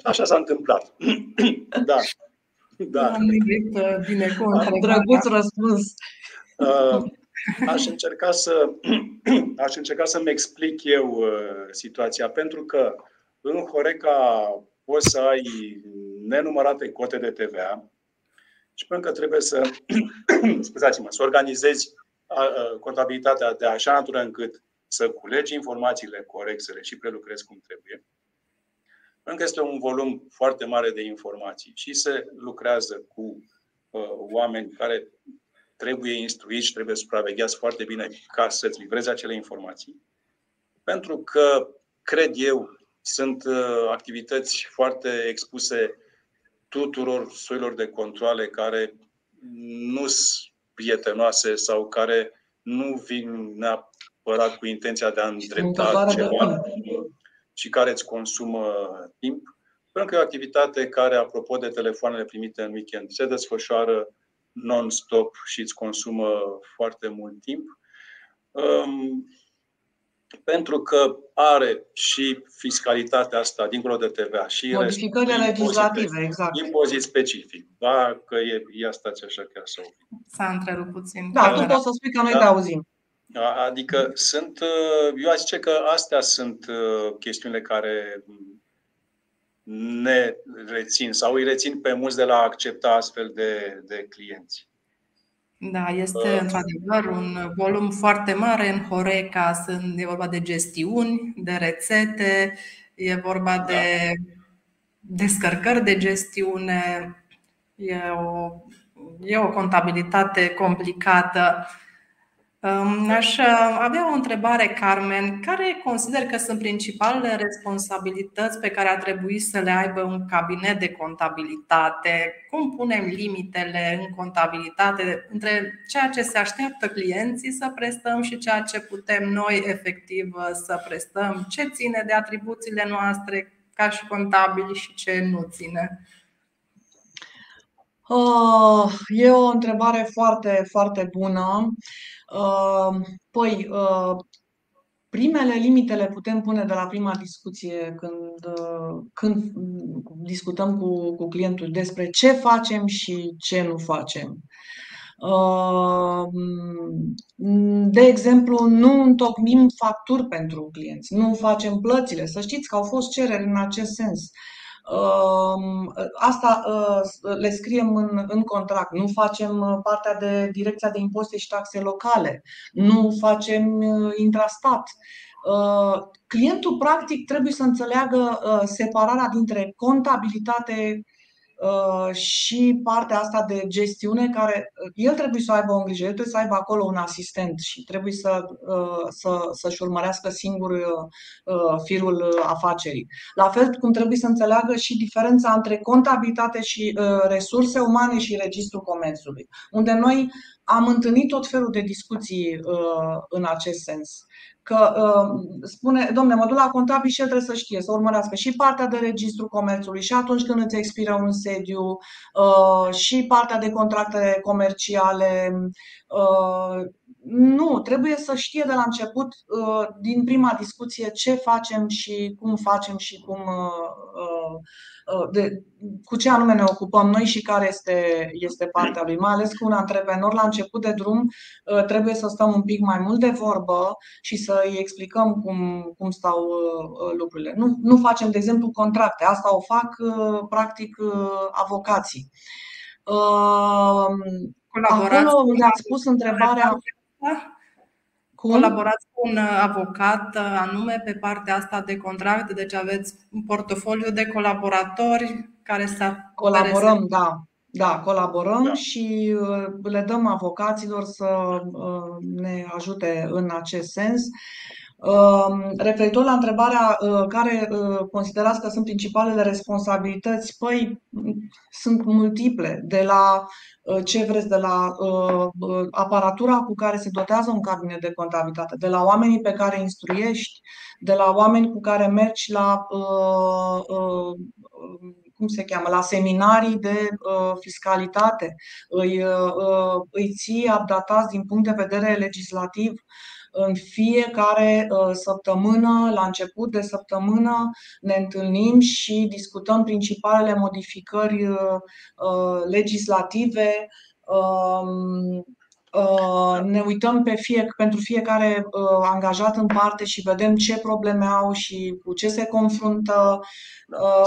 așa s-a întâmplat. da. Da. Am bine cu Drăguț răspuns. Uh, aș încerca să aș încerca să-mi explic eu uh, situația, pentru că în Horeca poți să ai nenumărate cote de TVA, și pentru că trebuie să, scuzați-mă, să organizezi contabilitatea de așa natură încât să culegi informațiile corect, să le și prelucrezi cum trebuie. Pentru că este un volum foarte mare de informații și se lucrează cu uh, oameni care trebuie instruiți și trebuie supravegheați foarte bine ca să-ți livreze acele informații. Pentru că, cred eu, sunt uh, activități foarte expuse tuturor soilor de controle care nu sunt prietenoase sau care nu vin neapărat cu intenția de a îndrepta ceva și care îți consumă timp. Pentru că e o activitate care, apropo de telefoanele primite în weekend, se desfășoară non-stop și îți consumă foarte mult timp. Um, pentru că are și fiscalitatea asta, dincolo de TVA, și modificările legislative, exact. Impozit specific. Dacă e, ia stați așa chiar să S-a întrerupt puțin. Da, tu poți să spui că noi da. te auzim. Adică sunt, eu aș zice că astea sunt uh, chestiunile care ne rețin sau îi rețin pe mulți de la a accepta astfel de, de clienți. Da, este într-adevăr un volum foarte mare în Horeca. Sunt, e vorba de gestiuni, de rețete, e vorba da. de descărcări de gestiune, e o, e o contabilitate complicată. Aș uh, avea o întrebare, Carmen. Care consider că sunt principalele responsabilități pe care ar trebui să le aibă un cabinet de contabilitate? Cum punem limitele în contabilitate între ceea ce se așteaptă clienții să prestăm și ceea ce putem noi efectiv uh, să prestăm? Ce ține de atribuțiile noastre ca și contabili și ce nu ține? Oh, e o întrebare foarte, foarte bună. Păi, primele limite le putem pune de la prima discuție când, când discutăm cu, cu clientul despre ce facem și ce nu facem. De exemplu, nu întocmim facturi pentru clienți, nu facem plățile. Să știți că au fost cereri în acest sens. Asta uh, le scriem în, în contract. Nu facem uh, partea de direcția de impozite și taxe locale. Nu facem uh, intrastat. Clientul, practic, trebuie să înțeleagă separarea dintre contabilitate Uh, și partea asta de gestiune, care uh, el trebuie să aibă o îngrijire, trebuie să aibă acolo un asistent și trebuie să, uh, să, să-și urmărească singur firul afacerii. La fel cum trebuie să înțeleagă și diferența între contabilitate și resurse umane și registrul comerțului, unde noi am întâlnit tot felul de discuții în acest sens. că uh, spune, domne, mă duc la contabil și el trebuie să știe, să urmărească și partea de registru comerțului și atunci când îți expiră un sediu uh, și partea de contracte comerciale. Uh, nu, trebuie să știe de la început, uh, din prima discuție, ce facem și cum facem și cum, uh, uh, de, cu ce anume ne ocupăm noi și care este, este partea lui. Mai ales cu un antreprenor la început de drum trebuie să stăm un pic mai mult de vorbă și să îi explicăm cum, cum stau lucrurile. Nu, nu facem, de exemplu, contracte. Asta o fac, practic, avocații. Acolo unde ați spus întrebarea cum? Colaborați cu un avocat anume pe partea asta de contract, deci aveți un portofoliu de colaboratori care să. Colaborăm, se... da. Da, colaborăm da. și uh, le dăm avocaților să uh, ne ajute în acest sens. Um, referitor la întrebarea uh, care considerați că sunt principalele responsabilități, păi sunt multiple, de la Uh, ce vreți de la uh, uh, aparatura cu care se dotează un cabinet de contabilitate, de la oamenii pe care instruiești, de la oameni cu care mergi la cum se cheamă, la seminarii de fiscalitate, îi, îi ții updatați din punct de vedere legislativ în fiecare uh, săptămână, la început de săptămână, ne întâlnim și discutăm principalele modificări uh, uh, legislative um, ne uităm pe fie, pentru fiecare angajat în parte și vedem ce probleme au și cu ce se confruntă.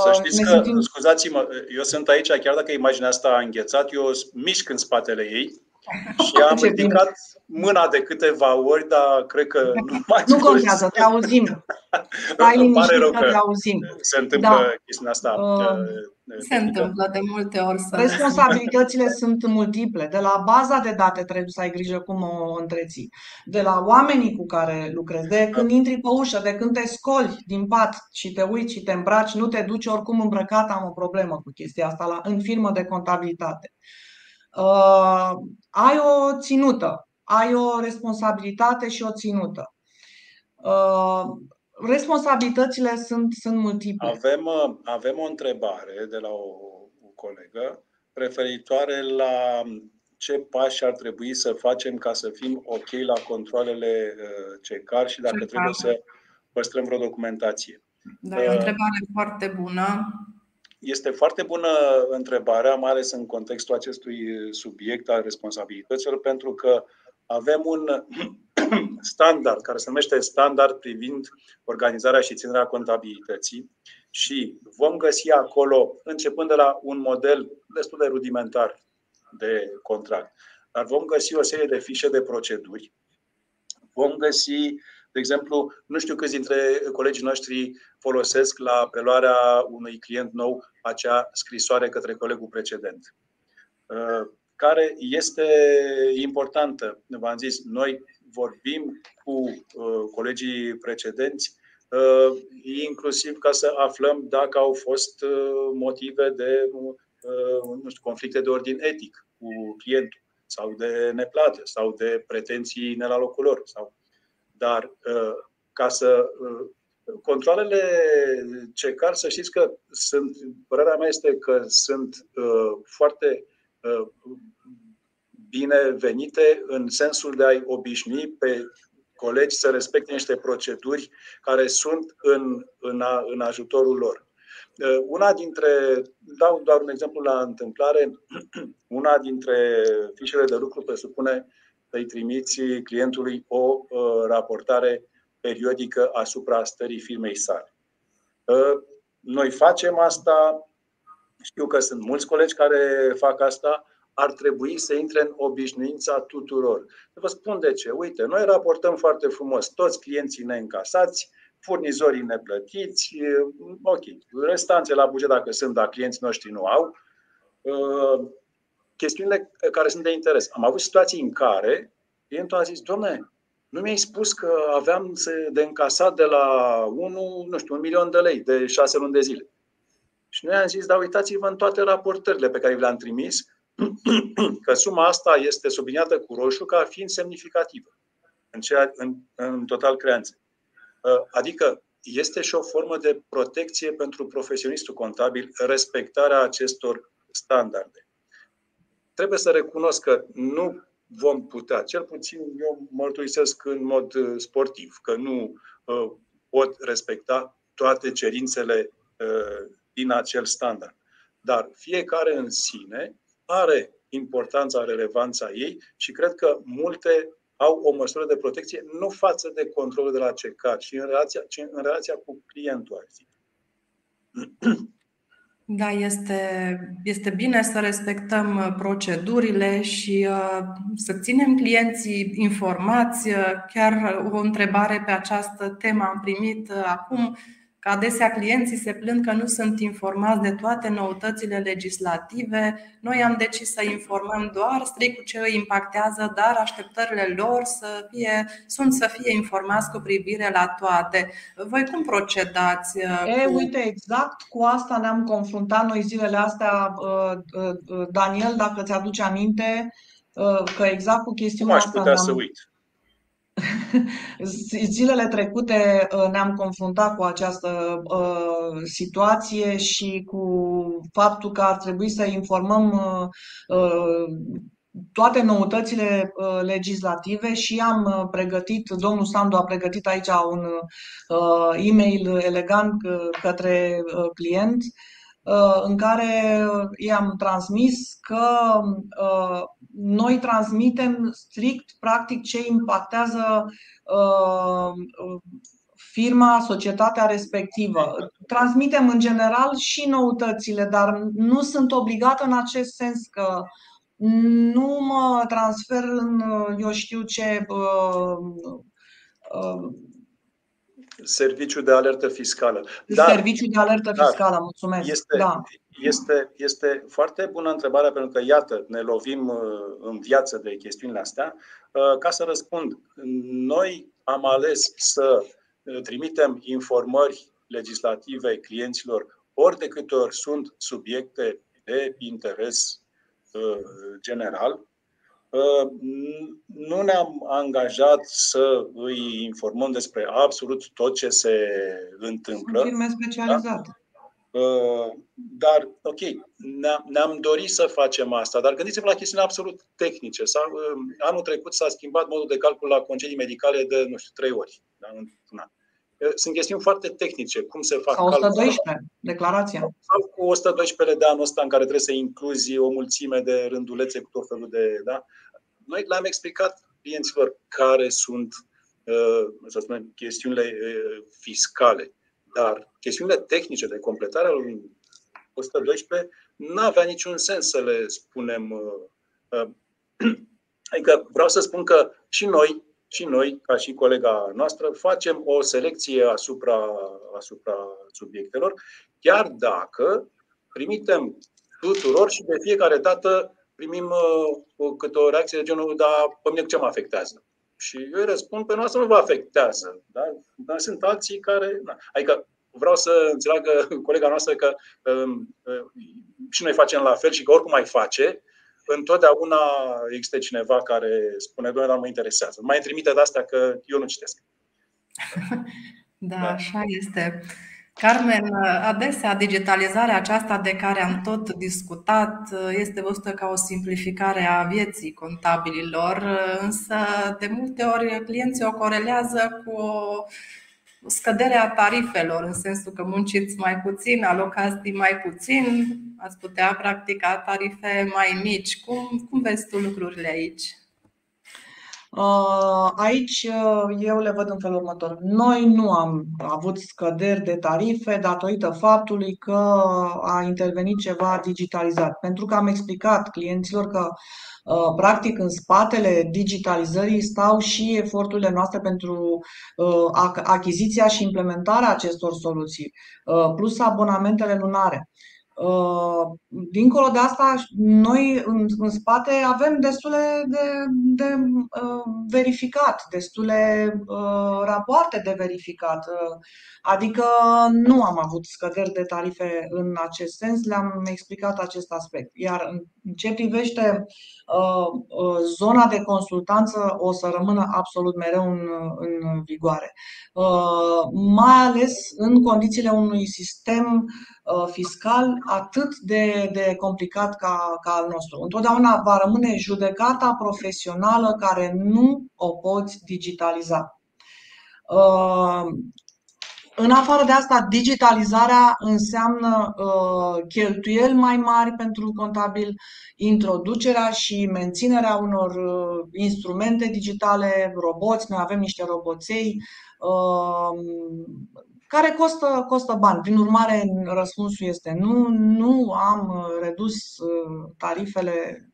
Să știți ne că, simțim... scuzați-mă, eu sunt aici, chiar dacă imaginea asta a înghețat, eu mișc în spatele ei și am Ce ridicat bine. mâna de câteva ori, dar cred că nu mai Nu contează, te auzim. Stai liniștit că te auzim. Se întâmplă da. chestia asta. Uh, se întâmplă de multe ori. Să... Responsabilitățile sunt multiple. De la baza de date trebuie să ai grijă cum o întreții. De la oamenii cu care lucrezi, de când intri pe ușă, de când te scoli din pat și te uiți și te îmbraci, nu te duci oricum îmbrăcat, am o problemă cu chestia asta la, în firmă de contabilitate. Uh, ai o ținută, ai o responsabilitate și o ținută. Uh, responsabilitățile sunt, sunt multiple. Avem, uh, avem o întrebare de la o, o colegă referitoare la ce pași ar trebui să facem ca să fim ok la controlele uh, CECAR și dacă trebuie să păstrăm vreo documentație. Da, e o întrebare foarte bună. Este foarte bună întrebarea, mai ales în contextul acestui subiect al responsabilităților, pentru că avem un standard care se numește standard privind organizarea și ținerea contabilității și vom găsi acolo, începând de la un model destul de rudimentar de contract, dar vom găsi o serie de fișe de proceduri, vom găsi de exemplu, nu știu câți dintre colegii noștri folosesc la preluarea unui client nou acea scrisoare către colegul precedent, uh, care este importantă. V-am zis, noi vorbim cu uh, colegii precedenți, uh, inclusiv ca să aflăm dacă au fost motive de nu știu, conflicte de ordin etic cu clientul sau de neplată sau de pretenții ne la locul lor sau dar uh, ca să uh, controlele CECAR, să știți că sunt, părerea mea este că sunt uh, foarte binevenite în sensul de a-i obișnui pe colegi să respecte niște proceduri care sunt în, în, a, în ajutorul lor. Una dintre, dau doar un exemplu la întâmplare, una dintre fișele de lucru presupune să-i trimiți clientului o uh, raportare periodică asupra stării firmei sale. Uh, noi facem asta, știu că sunt mulți colegi care fac asta, ar trebui să intre în obișnuința tuturor. Vă spun de ce. Uite, noi raportăm foarte frumos toți clienții neîncasați, furnizorii neplătiți, ok, restanțe la buget dacă sunt, dar clienții noștri nu au chestiunile care sunt de interes. Am avut situații în care clientul a zis, domne, nu mi-ai spus că aveam de încasat de la 1, nu știu, un milion de lei de șase luni de zile. Și noi am zis, da, uitați-vă în toate raportările pe care vi le-am trimis, că suma asta este subliniată cu roșu ca fiind semnificativă. în, ceea, în, în total creanțe. Adică este și o formă de protecție pentru profesionistul contabil, respectarea acestor standarde. Trebuie să recunosc că nu vom putea, cel puțin eu mărturisesc în mod uh, sportiv, că nu uh, pot respecta toate cerințele uh, din acel standard. Dar fiecare în sine are importanța, relevanța ei și cred că multe au o măsură de protecție nu față de controlul de la CECAR, ci în relația, ci în relația cu clientul, ar zic. Da, este, este bine să respectăm uh, procedurile și uh, să ținem clienții informați. Uh, chiar o întrebare pe această temă am primit acum că adesea clienții se plâng că nu sunt informați de toate noutățile legislative. Noi am decis să informăm doar strict cu ce îi impactează, dar așteptările lor să fie, sunt să fie informați cu privire la toate. Voi cum procedați? Uh, e, uite, exact cu asta ne-am confruntat noi zilele astea, uh, uh, Daniel, dacă ți-aduce aminte, că exact cu chestiunea asta. Nu aș putea să uit Zilele trecute uh, ne-am confruntat cu această uh, situație și cu faptul că ar trebui să informăm uh, toate noutățile legislative și am pregătit, domnul Sandu a pregătit aici un e-mail elegant către client în care i-am transmis că noi transmitem strict, practic, ce impactează uh, firma, societatea respectivă. Transmitem în general și noutățile, dar nu sunt obligată în acest sens că nu mă transfer în, eu știu ce, uh, uh, Serviciu de alertă fiscală. Dar, Serviciu de alertă fiscală, mulțumesc. Este, da. Este, este foarte bună întrebarea pentru că, iată, ne lovim uh, în viață de chestiunile astea. Uh, ca să răspund, noi am ales să uh, trimitem informări legislative clienților ori de câte ori sunt subiecte de interes general. Nu ne-am angajat să îi informăm despre absolut tot ce se întâmplă. Firme specializate. Da? Uh, dar, ok, ne-am dorit să facem asta, dar gândiți-vă la chestiuni absolut tehnice. S-a, uh, anul trecut s-a schimbat modul de calcul la concedii medicale de, nu știu, trei ori da, în un an. Uh, sunt chestiuni foarte tehnice, cum se fac Sau 112, calcul. declarația. Sau cu 112 de anul ăsta în care trebuie să incluzi o mulțime de rândulețe cu tot felul de... Da? Noi le-am explicat clienților care sunt, să spunem, chestiunile fiscale dar chestiunile tehnice de completare al 112 nu avea niciun sens să le spunem. Uh, uh, adică vreau să spun că și noi, și noi, ca și colega noastră, facem o selecție asupra, asupra subiectelor, chiar dacă primitem tuturor și de fiecare dată primim uh, câte o reacție de genul, dar pe mine ce mă afectează? Și eu îi răspund, pe noastră nu vă afectează. Da? Dar sunt alții care... Na. Adică vreau să înțeleagă colega noastră că um, uh, și noi facem la fel și că oricum mai face, întotdeauna există cineva care spune, doamne, dar mă interesează. Mai trimite de asta că eu nu citesc. Da, da, așa este. Carmen, adesea digitalizarea aceasta de care am tot discutat este văzută ca o simplificare a vieții contabililor, însă de multe ori clienții o corelează cu o scăderea tarifelor, în sensul că munciți mai puțin, alocați mai puțin, ați putea practica tarife mai mici. Cum, cum vezi tu lucrurile aici? Uh, aici uh, eu le văd în felul următor. Noi nu am avut scăderi de tarife datorită faptului că a intervenit ceva digitalizat. Pentru că am explicat clienților că uh, practic în spatele digitalizării stau și eforturile noastre pentru achiziția și implementarea acestor soluții, plus abonamentele lunare. Uh, dincolo de asta, noi în, în spate avem destule de, de uh, verificat, destule uh, rapoarte de verificat. Uh, adică nu am avut scăderi de tarife în acest sens, le-am explicat acest aspect. Iar în ce privește uh, uh, zona de consultanță, o să rămână absolut mereu în, în vigoare. Uh, mai ales în condițiile unui sistem Uh, fiscal atât de, de complicat ca, ca al nostru. Întotdeauna va rămâne judecata profesională care nu o poți digitaliza. Uh, în afară de asta, digitalizarea înseamnă uh, cheltuieli mai mari pentru contabil, introducerea și menținerea unor uh, instrumente digitale, roboți, noi avem niște roboței, uh, care costă, costă bani. Prin urmare, răspunsul este nu, nu am uh, redus uh, tarifele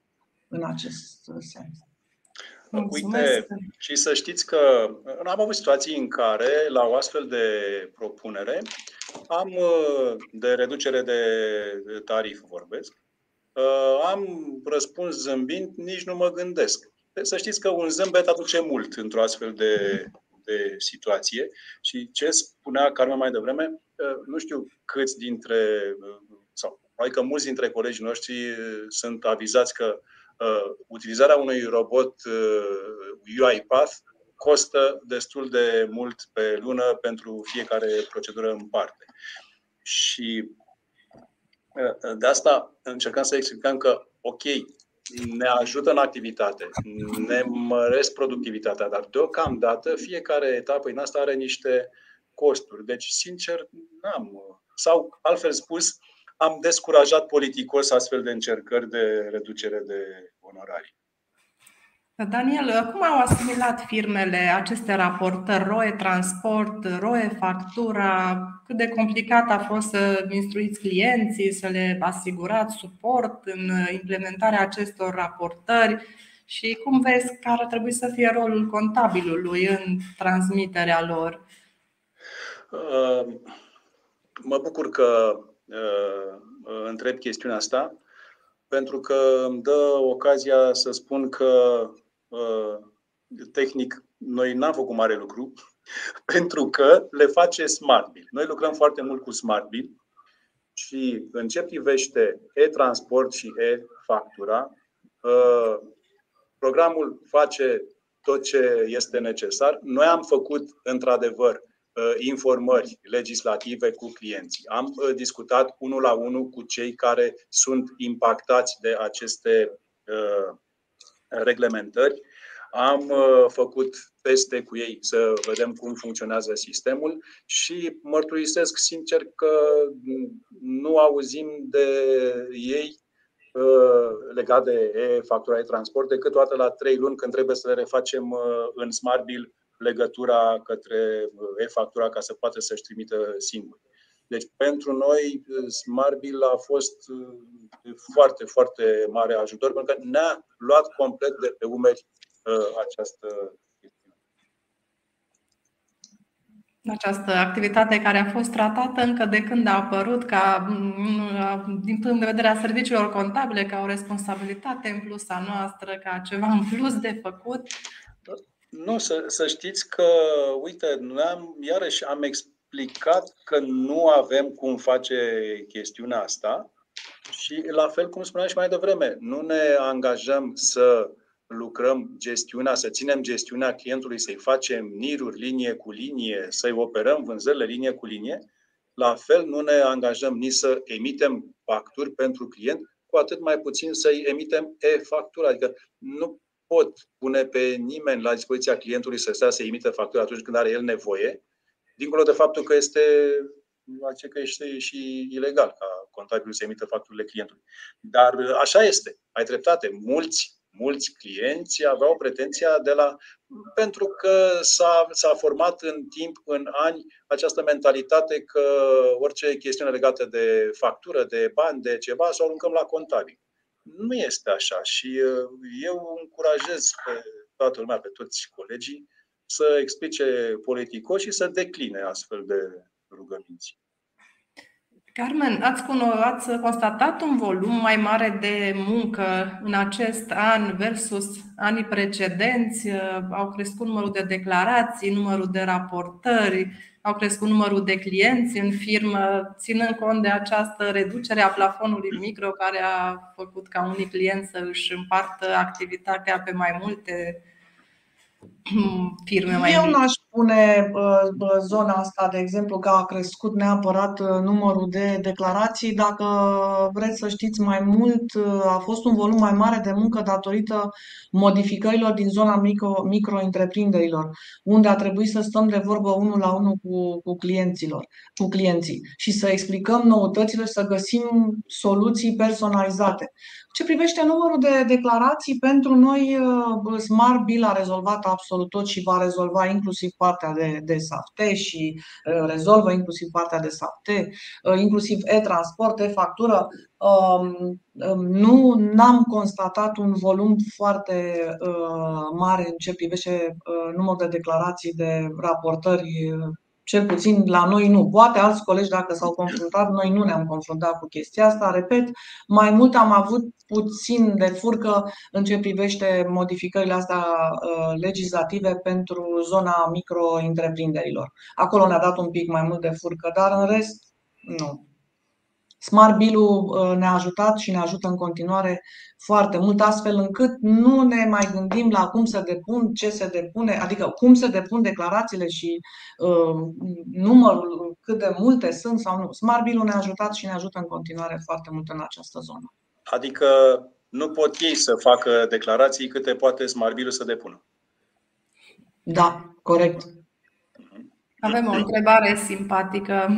în acest uh, sens. Uite, și să știți că am avut situații în care, la o astfel de propunere, am de reducere de tarif, vorbesc, am răspuns zâmbind, nici nu mă gândesc. Să știți că un zâmbet aduce mult într-o astfel de de situație și ce spunea Carmen mai devreme, uh, nu știu câți dintre, uh, sau că mulți dintre colegii noștri uh, sunt avizați că uh, utilizarea unui robot uh, UiPath costă destul de mult pe lună pentru fiecare procedură în parte. Și uh, de asta încercăm să explicăm că, ok, ne ajută în activitate, ne măresc productivitatea, dar deocamdată fiecare etapă în asta are niște costuri. Deci, sincer, n-am. Sau, altfel spus, am descurajat politicos astfel de încercări de reducere de onorarii. Daniel, cum au asimilat firmele aceste raportări, ROE transport, ROE factura? Cât de complicat a fost să instruiți clienții, să le asigurați suport în implementarea acestor raportări? Și cum vezi că ar trebui să fie rolul contabilului în transmiterea lor? Uh, mă bucur că uh, întreb chestiunea asta, pentru că îmi dă ocazia să spun că Uh, tehnic, noi n-am făcut mare lucru, pentru că le face SmartBill. Noi lucrăm foarte mult cu SmartBill și în ce privește e-transport și e-factura, uh, programul face tot ce este necesar. Noi am făcut, într-adevăr, uh, informări legislative cu clienții. Am discutat unul la unul cu cei care sunt impactați de aceste reglementări. Am uh, făcut teste cu ei să vedem cum funcționează sistemul și mărturisesc sincer că nu auzim de ei uh, legat de e-factura de transport decât toată la trei luni când trebuie să le refacem uh, în Smart Bill legătura către e-factura ca să poată să-și trimită singur. Deci pentru noi Smart Bill a fost foarte, foarte mare ajutor pentru că ne-a luat complet de pe umeri uh, această chestiune. Această activitate care a fost tratată încă de când a apărut ca, mm, din punct de vedere a serviciilor contabile, ca o responsabilitate în plus a noastră, ca ceva în plus de făcut. Nu, să, să știți că, uite, noi am, iarăși am explicat că nu avem cum face chestiunea asta, și la fel cum spuneam și mai devreme, nu ne angajăm să lucrăm gestiunea, să ținem gestiunea clientului, să-i facem niruri linie cu linie, să-i operăm vânzările linie cu linie, la fel nu ne angajăm nici să emitem facturi pentru client, cu atât mai puțin să-i emitem e-factură. Adică nu pot pune pe nimeni la dispoziția clientului să stea să emită facturi atunci când are el nevoie, dincolo de faptul că este că este și ilegal ca contabilul să emită facturile clientului. Dar așa este, ai dreptate. Mulți, mulți clienți aveau pretenția de la. pentru că s-a, s-a format în timp, în ani, această mentalitate că orice chestiune legată de factură, de bani, de ceva, să o aruncăm la contabil. Nu este așa și uh, eu încurajez pe toată lumea, pe toți colegii, să explice politicos și să decline astfel de rugăminți. Carmen, ați, ați constatat un volum mai mare de muncă în acest an versus anii precedenți? Au crescut numărul de declarații, numărul de raportări, au crescut numărul de clienți în firmă, ținând cont de această reducere a plafonului micro care a făcut ca unii clienți să își împartă activitatea pe mai multe firme mai Eu n-aș spune zona asta, de exemplu, că a crescut neapărat uh, numărul de declarații. Dacă vreți să știți mai mult, uh, a fost un volum mai mare de muncă datorită modificărilor din zona micro, micro-întreprinderilor, unde a trebuit să stăm de vorbă unul la unul cu, cu, clienților, cu clienții și să explicăm noutățile și să găsim soluții personalizate. Ce privește numărul de declarații, pentru noi uh, Smart Bill a rezolvat absolut tot și va rezolva inclusiv partea de, de SAFT și uh, rezolvă inclusiv partea de SAFT, uh, inclusiv e-transport, e-factură. Um, um, nu am constatat un volum foarte mare în ce privește numărul de declarații de raportări cel puțin la noi nu. Poate alți colegi, dacă s-au confruntat, noi nu ne-am confruntat cu chestia asta. Repet, mai mult am avut puțin de furcă în ce privește modificările astea uh, legislative pentru zona micro-întreprinderilor. Acolo ne-a dat un pic mai mult de furcă, dar în rest, nu. Smart Bill-ul uh, ne-a ajutat și ne ajută în continuare foarte mult, astfel încât nu ne mai gândim la cum se depun, ce se depune, adică cum se depun declarațiile și uh, numărul, cât de multe sunt sau nu. Smart Bill-ul ne-a ajutat și ne ajută în continuare foarte mult în această zonă. Adică nu pot ei să facă declarații câte poate Smart Bill-ul să depună. Da, corect. Avem o întrebare simpatică.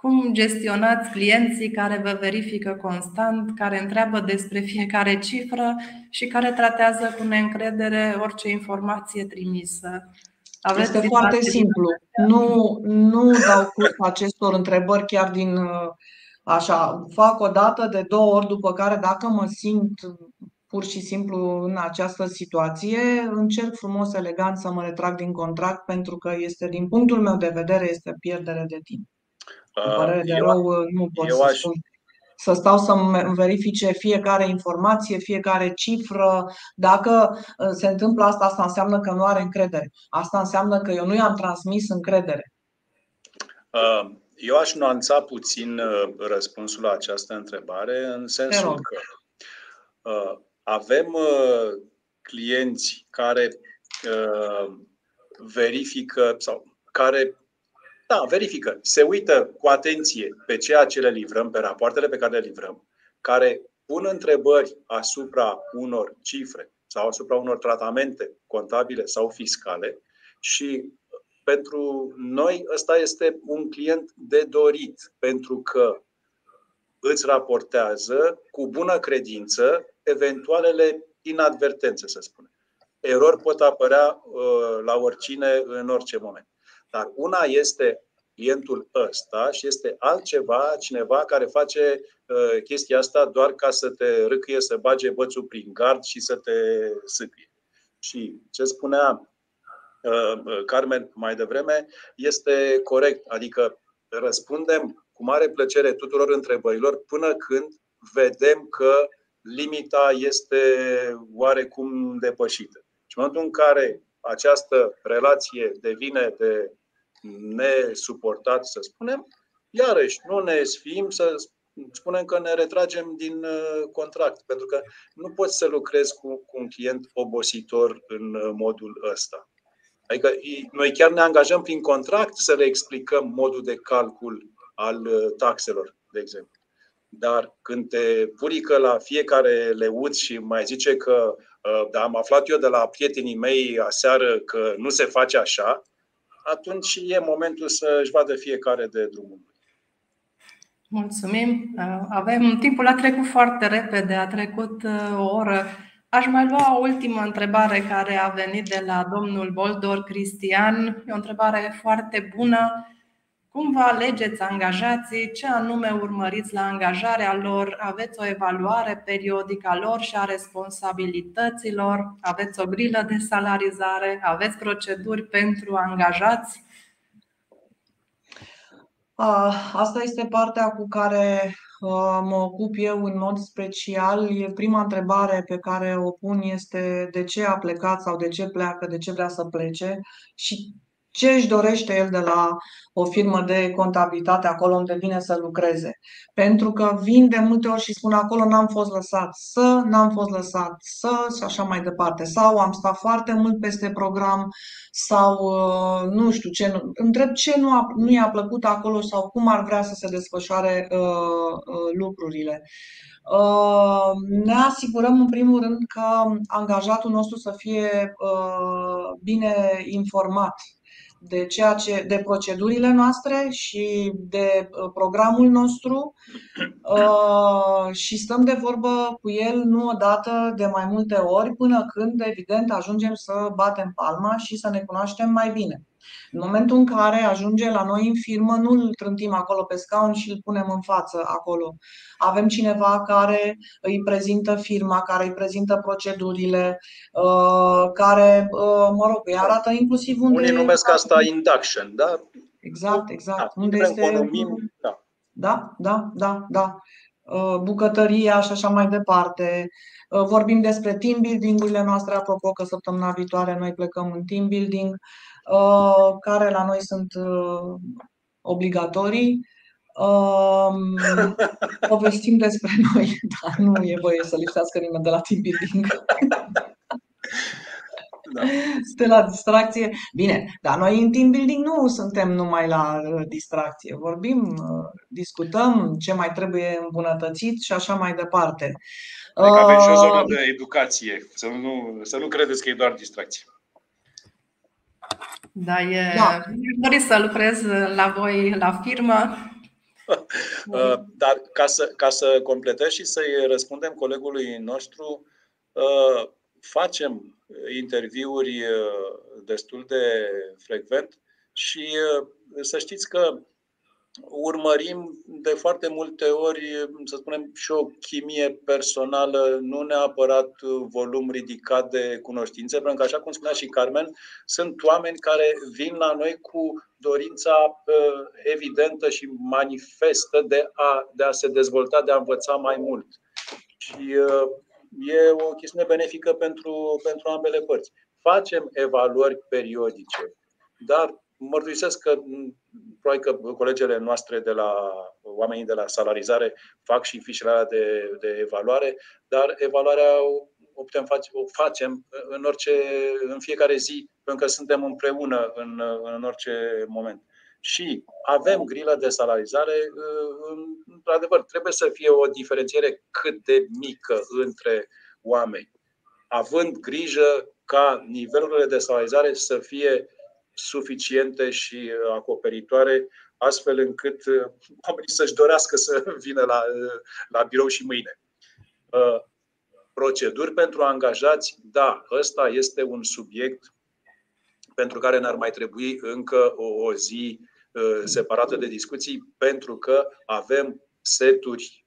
Cum gestionați clienții care vă verifică constant, care întreabă despre fiecare cifră și care tratează cu neîncredere orice informație trimisă? Aveți este foarte simplu. Nu, nu dau curs acestor întrebări chiar din așa. Fac o dată de două ori, după care, dacă mă simt pur și simplu în această situație, încerc frumos, elegant să mă retrag din contract pentru că este, din punctul meu de vedere, este pierdere de timp. Cu părere de eu, rău, nu pot să aș... spun să stau să verifice fiecare informație, fiecare cifră. Dacă uh, se întâmplă asta, asta înseamnă că nu are încredere. Asta înseamnă că eu nu i-am transmis încredere. Uh, eu aș nuanța puțin uh, răspunsul la această întrebare în sensul că avem clienți care verifică sau care da, verifică. Se uită cu atenție pe ceea ce le livrăm, pe rapoartele pe care le livrăm, care pun întrebări asupra unor cifre sau asupra unor tratamente contabile sau fiscale și pentru noi ăsta este un client de dorit, pentru că îți raportează cu bună credință eventualele inadvertențe, să spunem. Erori pot apărea uh, la oricine în orice moment. Dar una este clientul ăsta și este altceva, cineva care face uh, chestia asta doar ca să te râcâie, să bage bățul prin gard și să te sâpie. Și ce spunea uh, uh, Carmen mai devreme este corect, adică răspundem cu mare plăcere tuturor întrebărilor până când vedem că limita este oarecum depășită. Și în momentul în care această relație devine de nesuportat, să spunem, iarăși nu ne sfim să spunem că ne retragem din uh, contract, pentru că nu poți să lucrezi cu, cu un client obositor în uh, modul ăsta. Adică noi chiar ne angajăm prin contract să le explicăm modul de calcul al uh, taxelor, de exemplu. Dar când te purică la fiecare leuț și mai zice că da, am aflat eu de la prietenii mei aseară că nu se face așa, atunci e momentul să își vadă fiecare de drumul lui. Mulțumim. Avem, timpul a trecut foarte repede, a trecut uh, o oră. Aș mai lua o ultimă întrebare care a venit de la domnul Boldor Cristian. E o întrebare foarte bună. Cum vă alegeți angajații? Ce anume urmăriți la angajarea lor? Aveți o evaluare periodică a lor și a responsabilităților? Aveți o grilă de salarizare? Aveți proceduri pentru angajați? Asta este partea cu care mă ocup eu în mod special. Prima întrebare pe care o pun este de ce a plecat sau de ce pleacă, de ce vrea să plece și ce își dorește el de la o firmă de contabilitate acolo unde vine să lucreze. Pentru că vin de multe ori și spun acolo n-am fost lăsat să, n-am fost lăsat să și așa mai departe. Sau am stat foarte mult peste program sau uh, nu știu ce, nu, întreb ce nu, a, nu i-a plăcut acolo sau cum ar vrea să se desfășoare uh, uh, lucrurile. Uh, ne asigurăm în primul rând că angajatul nostru să fie uh, bine informat de ceea ce, de procedurile noastre și de uh, programul nostru uh, și stăm de vorbă cu el nu odată, de mai multe ori, până când, evident, ajungem să batem palma și să ne cunoaștem mai bine. În momentul în care ajunge la noi în firmă, nu îl trântim acolo pe scaun și îl punem în față acolo. Avem cineva care îi prezintă firma, care îi prezintă procedurile, uh, care, uh, mă rog, îi arată inclusiv unde... Unii numesc asta induction, da? Exact, exact. Da, unde este... da. Da, da, da, da. Uh, bucătăria și așa mai departe. Vorbim despre team building-urile noastre, apropo că săptămâna viitoare noi plecăm în team building. Uh, care la noi sunt uh, obligatorii. Um, povestim despre noi, dar nu e voie să lipsească nimeni de la team building. Da. Este la distracție. Bine, dar noi în team building nu suntem numai la uh, distracție. Vorbim, discutăm ce mai trebuie îmbunătățit și așa mai departe. Adică avem și o zonă de educație. Să nu, să nu credeți că e doar distracție. Da, e da. dori să lucrez la voi la firmă. Uh, dar ca să, ca să completez și să-i răspundem colegului nostru, uh, facem interviuri uh, destul de frecvent și să știți că urmărim de foarte multe ori, să spunem, și o chimie personală, nu neapărat volum ridicat de cunoștințe, pentru că, așa cum spunea și Carmen, sunt oameni care vin la noi cu dorința uh, evidentă și manifestă de a, de a se dezvolta, de a învăța mai mult. Și uh, e o chestiune benefică pentru, pentru ambele părți. Facem evaluări periodice, dar mărturisesc că probabil că colegele noastre de la oamenii de la salarizare fac și fișele de, de evaluare, dar evaluarea o putem face, o facem în orice, în fiecare zi, pentru că suntem împreună în, în orice moment. Și avem grilă de salarizare, într-adevăr, trebuie să fie o diferențiere cât de mică între oameni, având grijă ca nivelurile de salarizare să fie suficiente și uh, acoperitoare, astfel încât uh, oamenii să-și dorească să vină la, uh, la birou și mâine. Proceduri pentru angajați, da, ăsta este un subiect pentru care ne-ar mai trebui încă o, o zi separată de discuții, pentru că avem seturi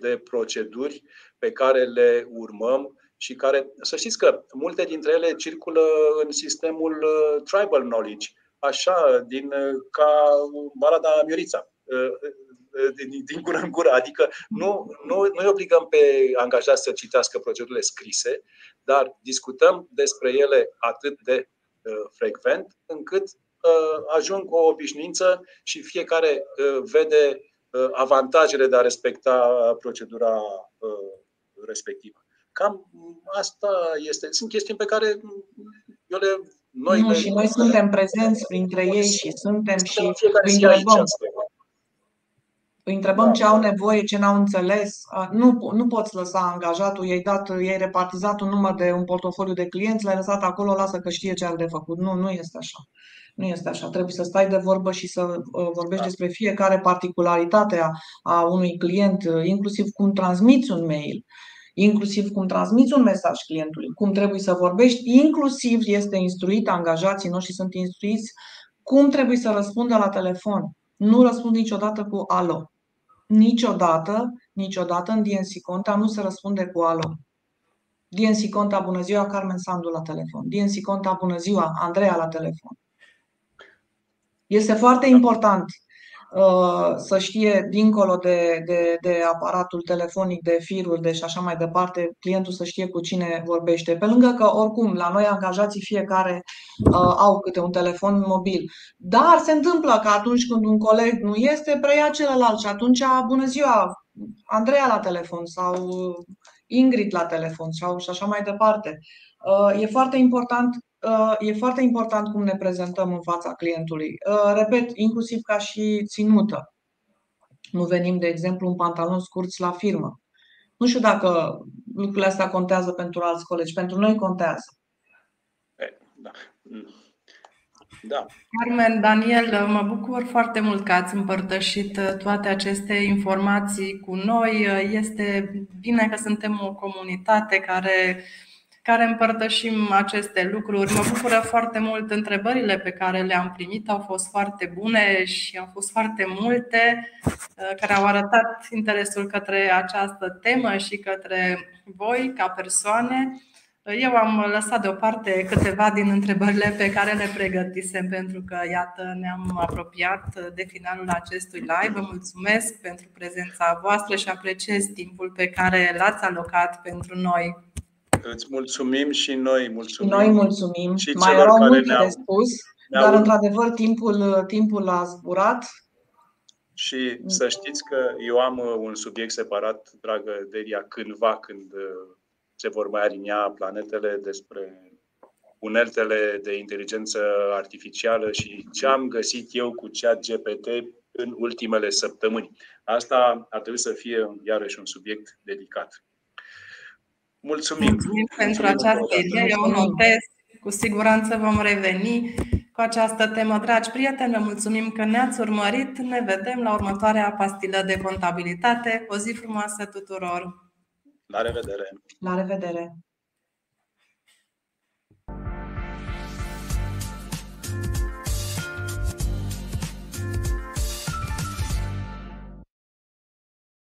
de proceduri pe care le urmăm și care, să știți că multe dintre ele circulă în sistemul uh, tribal knowledge, așa, din, uh, ca balada Miorița, uh, din, din gură în gură. Adică nu, nu, nu îi obligăm pe angajați să citească procedurile scrise, dar discutăm despre ele atât de frecvent încât ajung o obișnuință și fiecare vede avantajele de a respecta procedura respectivă. Cam asta este. Sunt chestiuni pe care eu le. Noi nu, le, și noi suntem prezenți printre ei și suntem și îi întrebăm, îi întrebăm ce au nevoie, ce n-au înțeles. Nu, nu poți lăsa angajatul, i-ai, dat, i-ai repartizat un număr de un portofoliu de clienți, l-ai lăsat acolo, lasă că știe ce are de făcut. Nu, nu este așa. Nu este așa. Trebuie să stai de vorbă și să uh, vorbești da. despre fiecare particularitate a, a unui client, inclusiv cum transmiți un mail inclusiv cum transmiți un mesaj clientului, cum trebuie să vorbești, inclusiv este instruit, angajații noștri sunt instruiți cum trebuie să răspundă la telefon. Nu răspund niciodată cu alo. Niciodată, niciodată în DNC Conta nu se răspunde cu alo. DNC Conta, bună ziua, Carmen Sandu la telefon. DNC Conta, bună ziua, Andreea la telefon. Este foarte important uh, să știe dincolo de, de, de aparatul telefonic, de firuri, de și așa mai departe, clientul să știe cu cine vorbește. Pe lângă că, oricum, la noi angajații fiecare uh, au câte un telefon mobil. Dar se întâmplă că atunci când un coleg nu este, preia celălalt și atunci, bună ziua, Andreea la telefon sau Ingrid la telefon sau și așa mai departe. Uh, e foarte important uh, e foarte important cum ne prezentăm în fața clientului. Uh, repet, inclusiv ca și ținută. Nu venim, de exemplu, în pantaloni scurți la firmă. Nu știu dacă lucrurile astea contează pentru alți colegi. Pentru noi contează. Da. Da. Carmen, Daniel, mă bucur foarte mult că ați împărtășit toate aceste informații cu noi. Este bine că suntem o comunitate care care împărtășim aceste lucruri. Mă bucură foarte mult întrebările pe care le-am primit, au fost foarte bune și au fost foarte multe care au arătat interesul către această temă și către voi ca persoane. Eu am lăsat deoparte câteva din întrebările pe care le pregătisem pentru că, iată, ne-am apropiat de finalul acestui live. Vă mulțumesc pentru prezența voastră și apreciez timpul pe care l-ați alocat pentru noi. Îți mulțumim și noi mulțumim. Noi mulțumim. Și Mai erau multe de spus, dar într-adevăr timpul, timpul a zburat. Și să știți că eu am un subiect separat, dragă Delia, cândva când se vor mai alinia planetele despre uneltele de inteligență artificială și ce am găsit eu cu chat GPT în ultimele săptămâni. Asta ar trebui să fie iarăși un subiect dedicat. Mulțumim! Mulțumim pentru această idee, eu notez. Cu siguranță vom reveni cu această temă. Dragi prieteni, vă mulțumim că ne-ați urmărit. Ne vedem la următoarea pastilă de contabilitate. O zi frumoasă tuturor! La revedere! La revedere!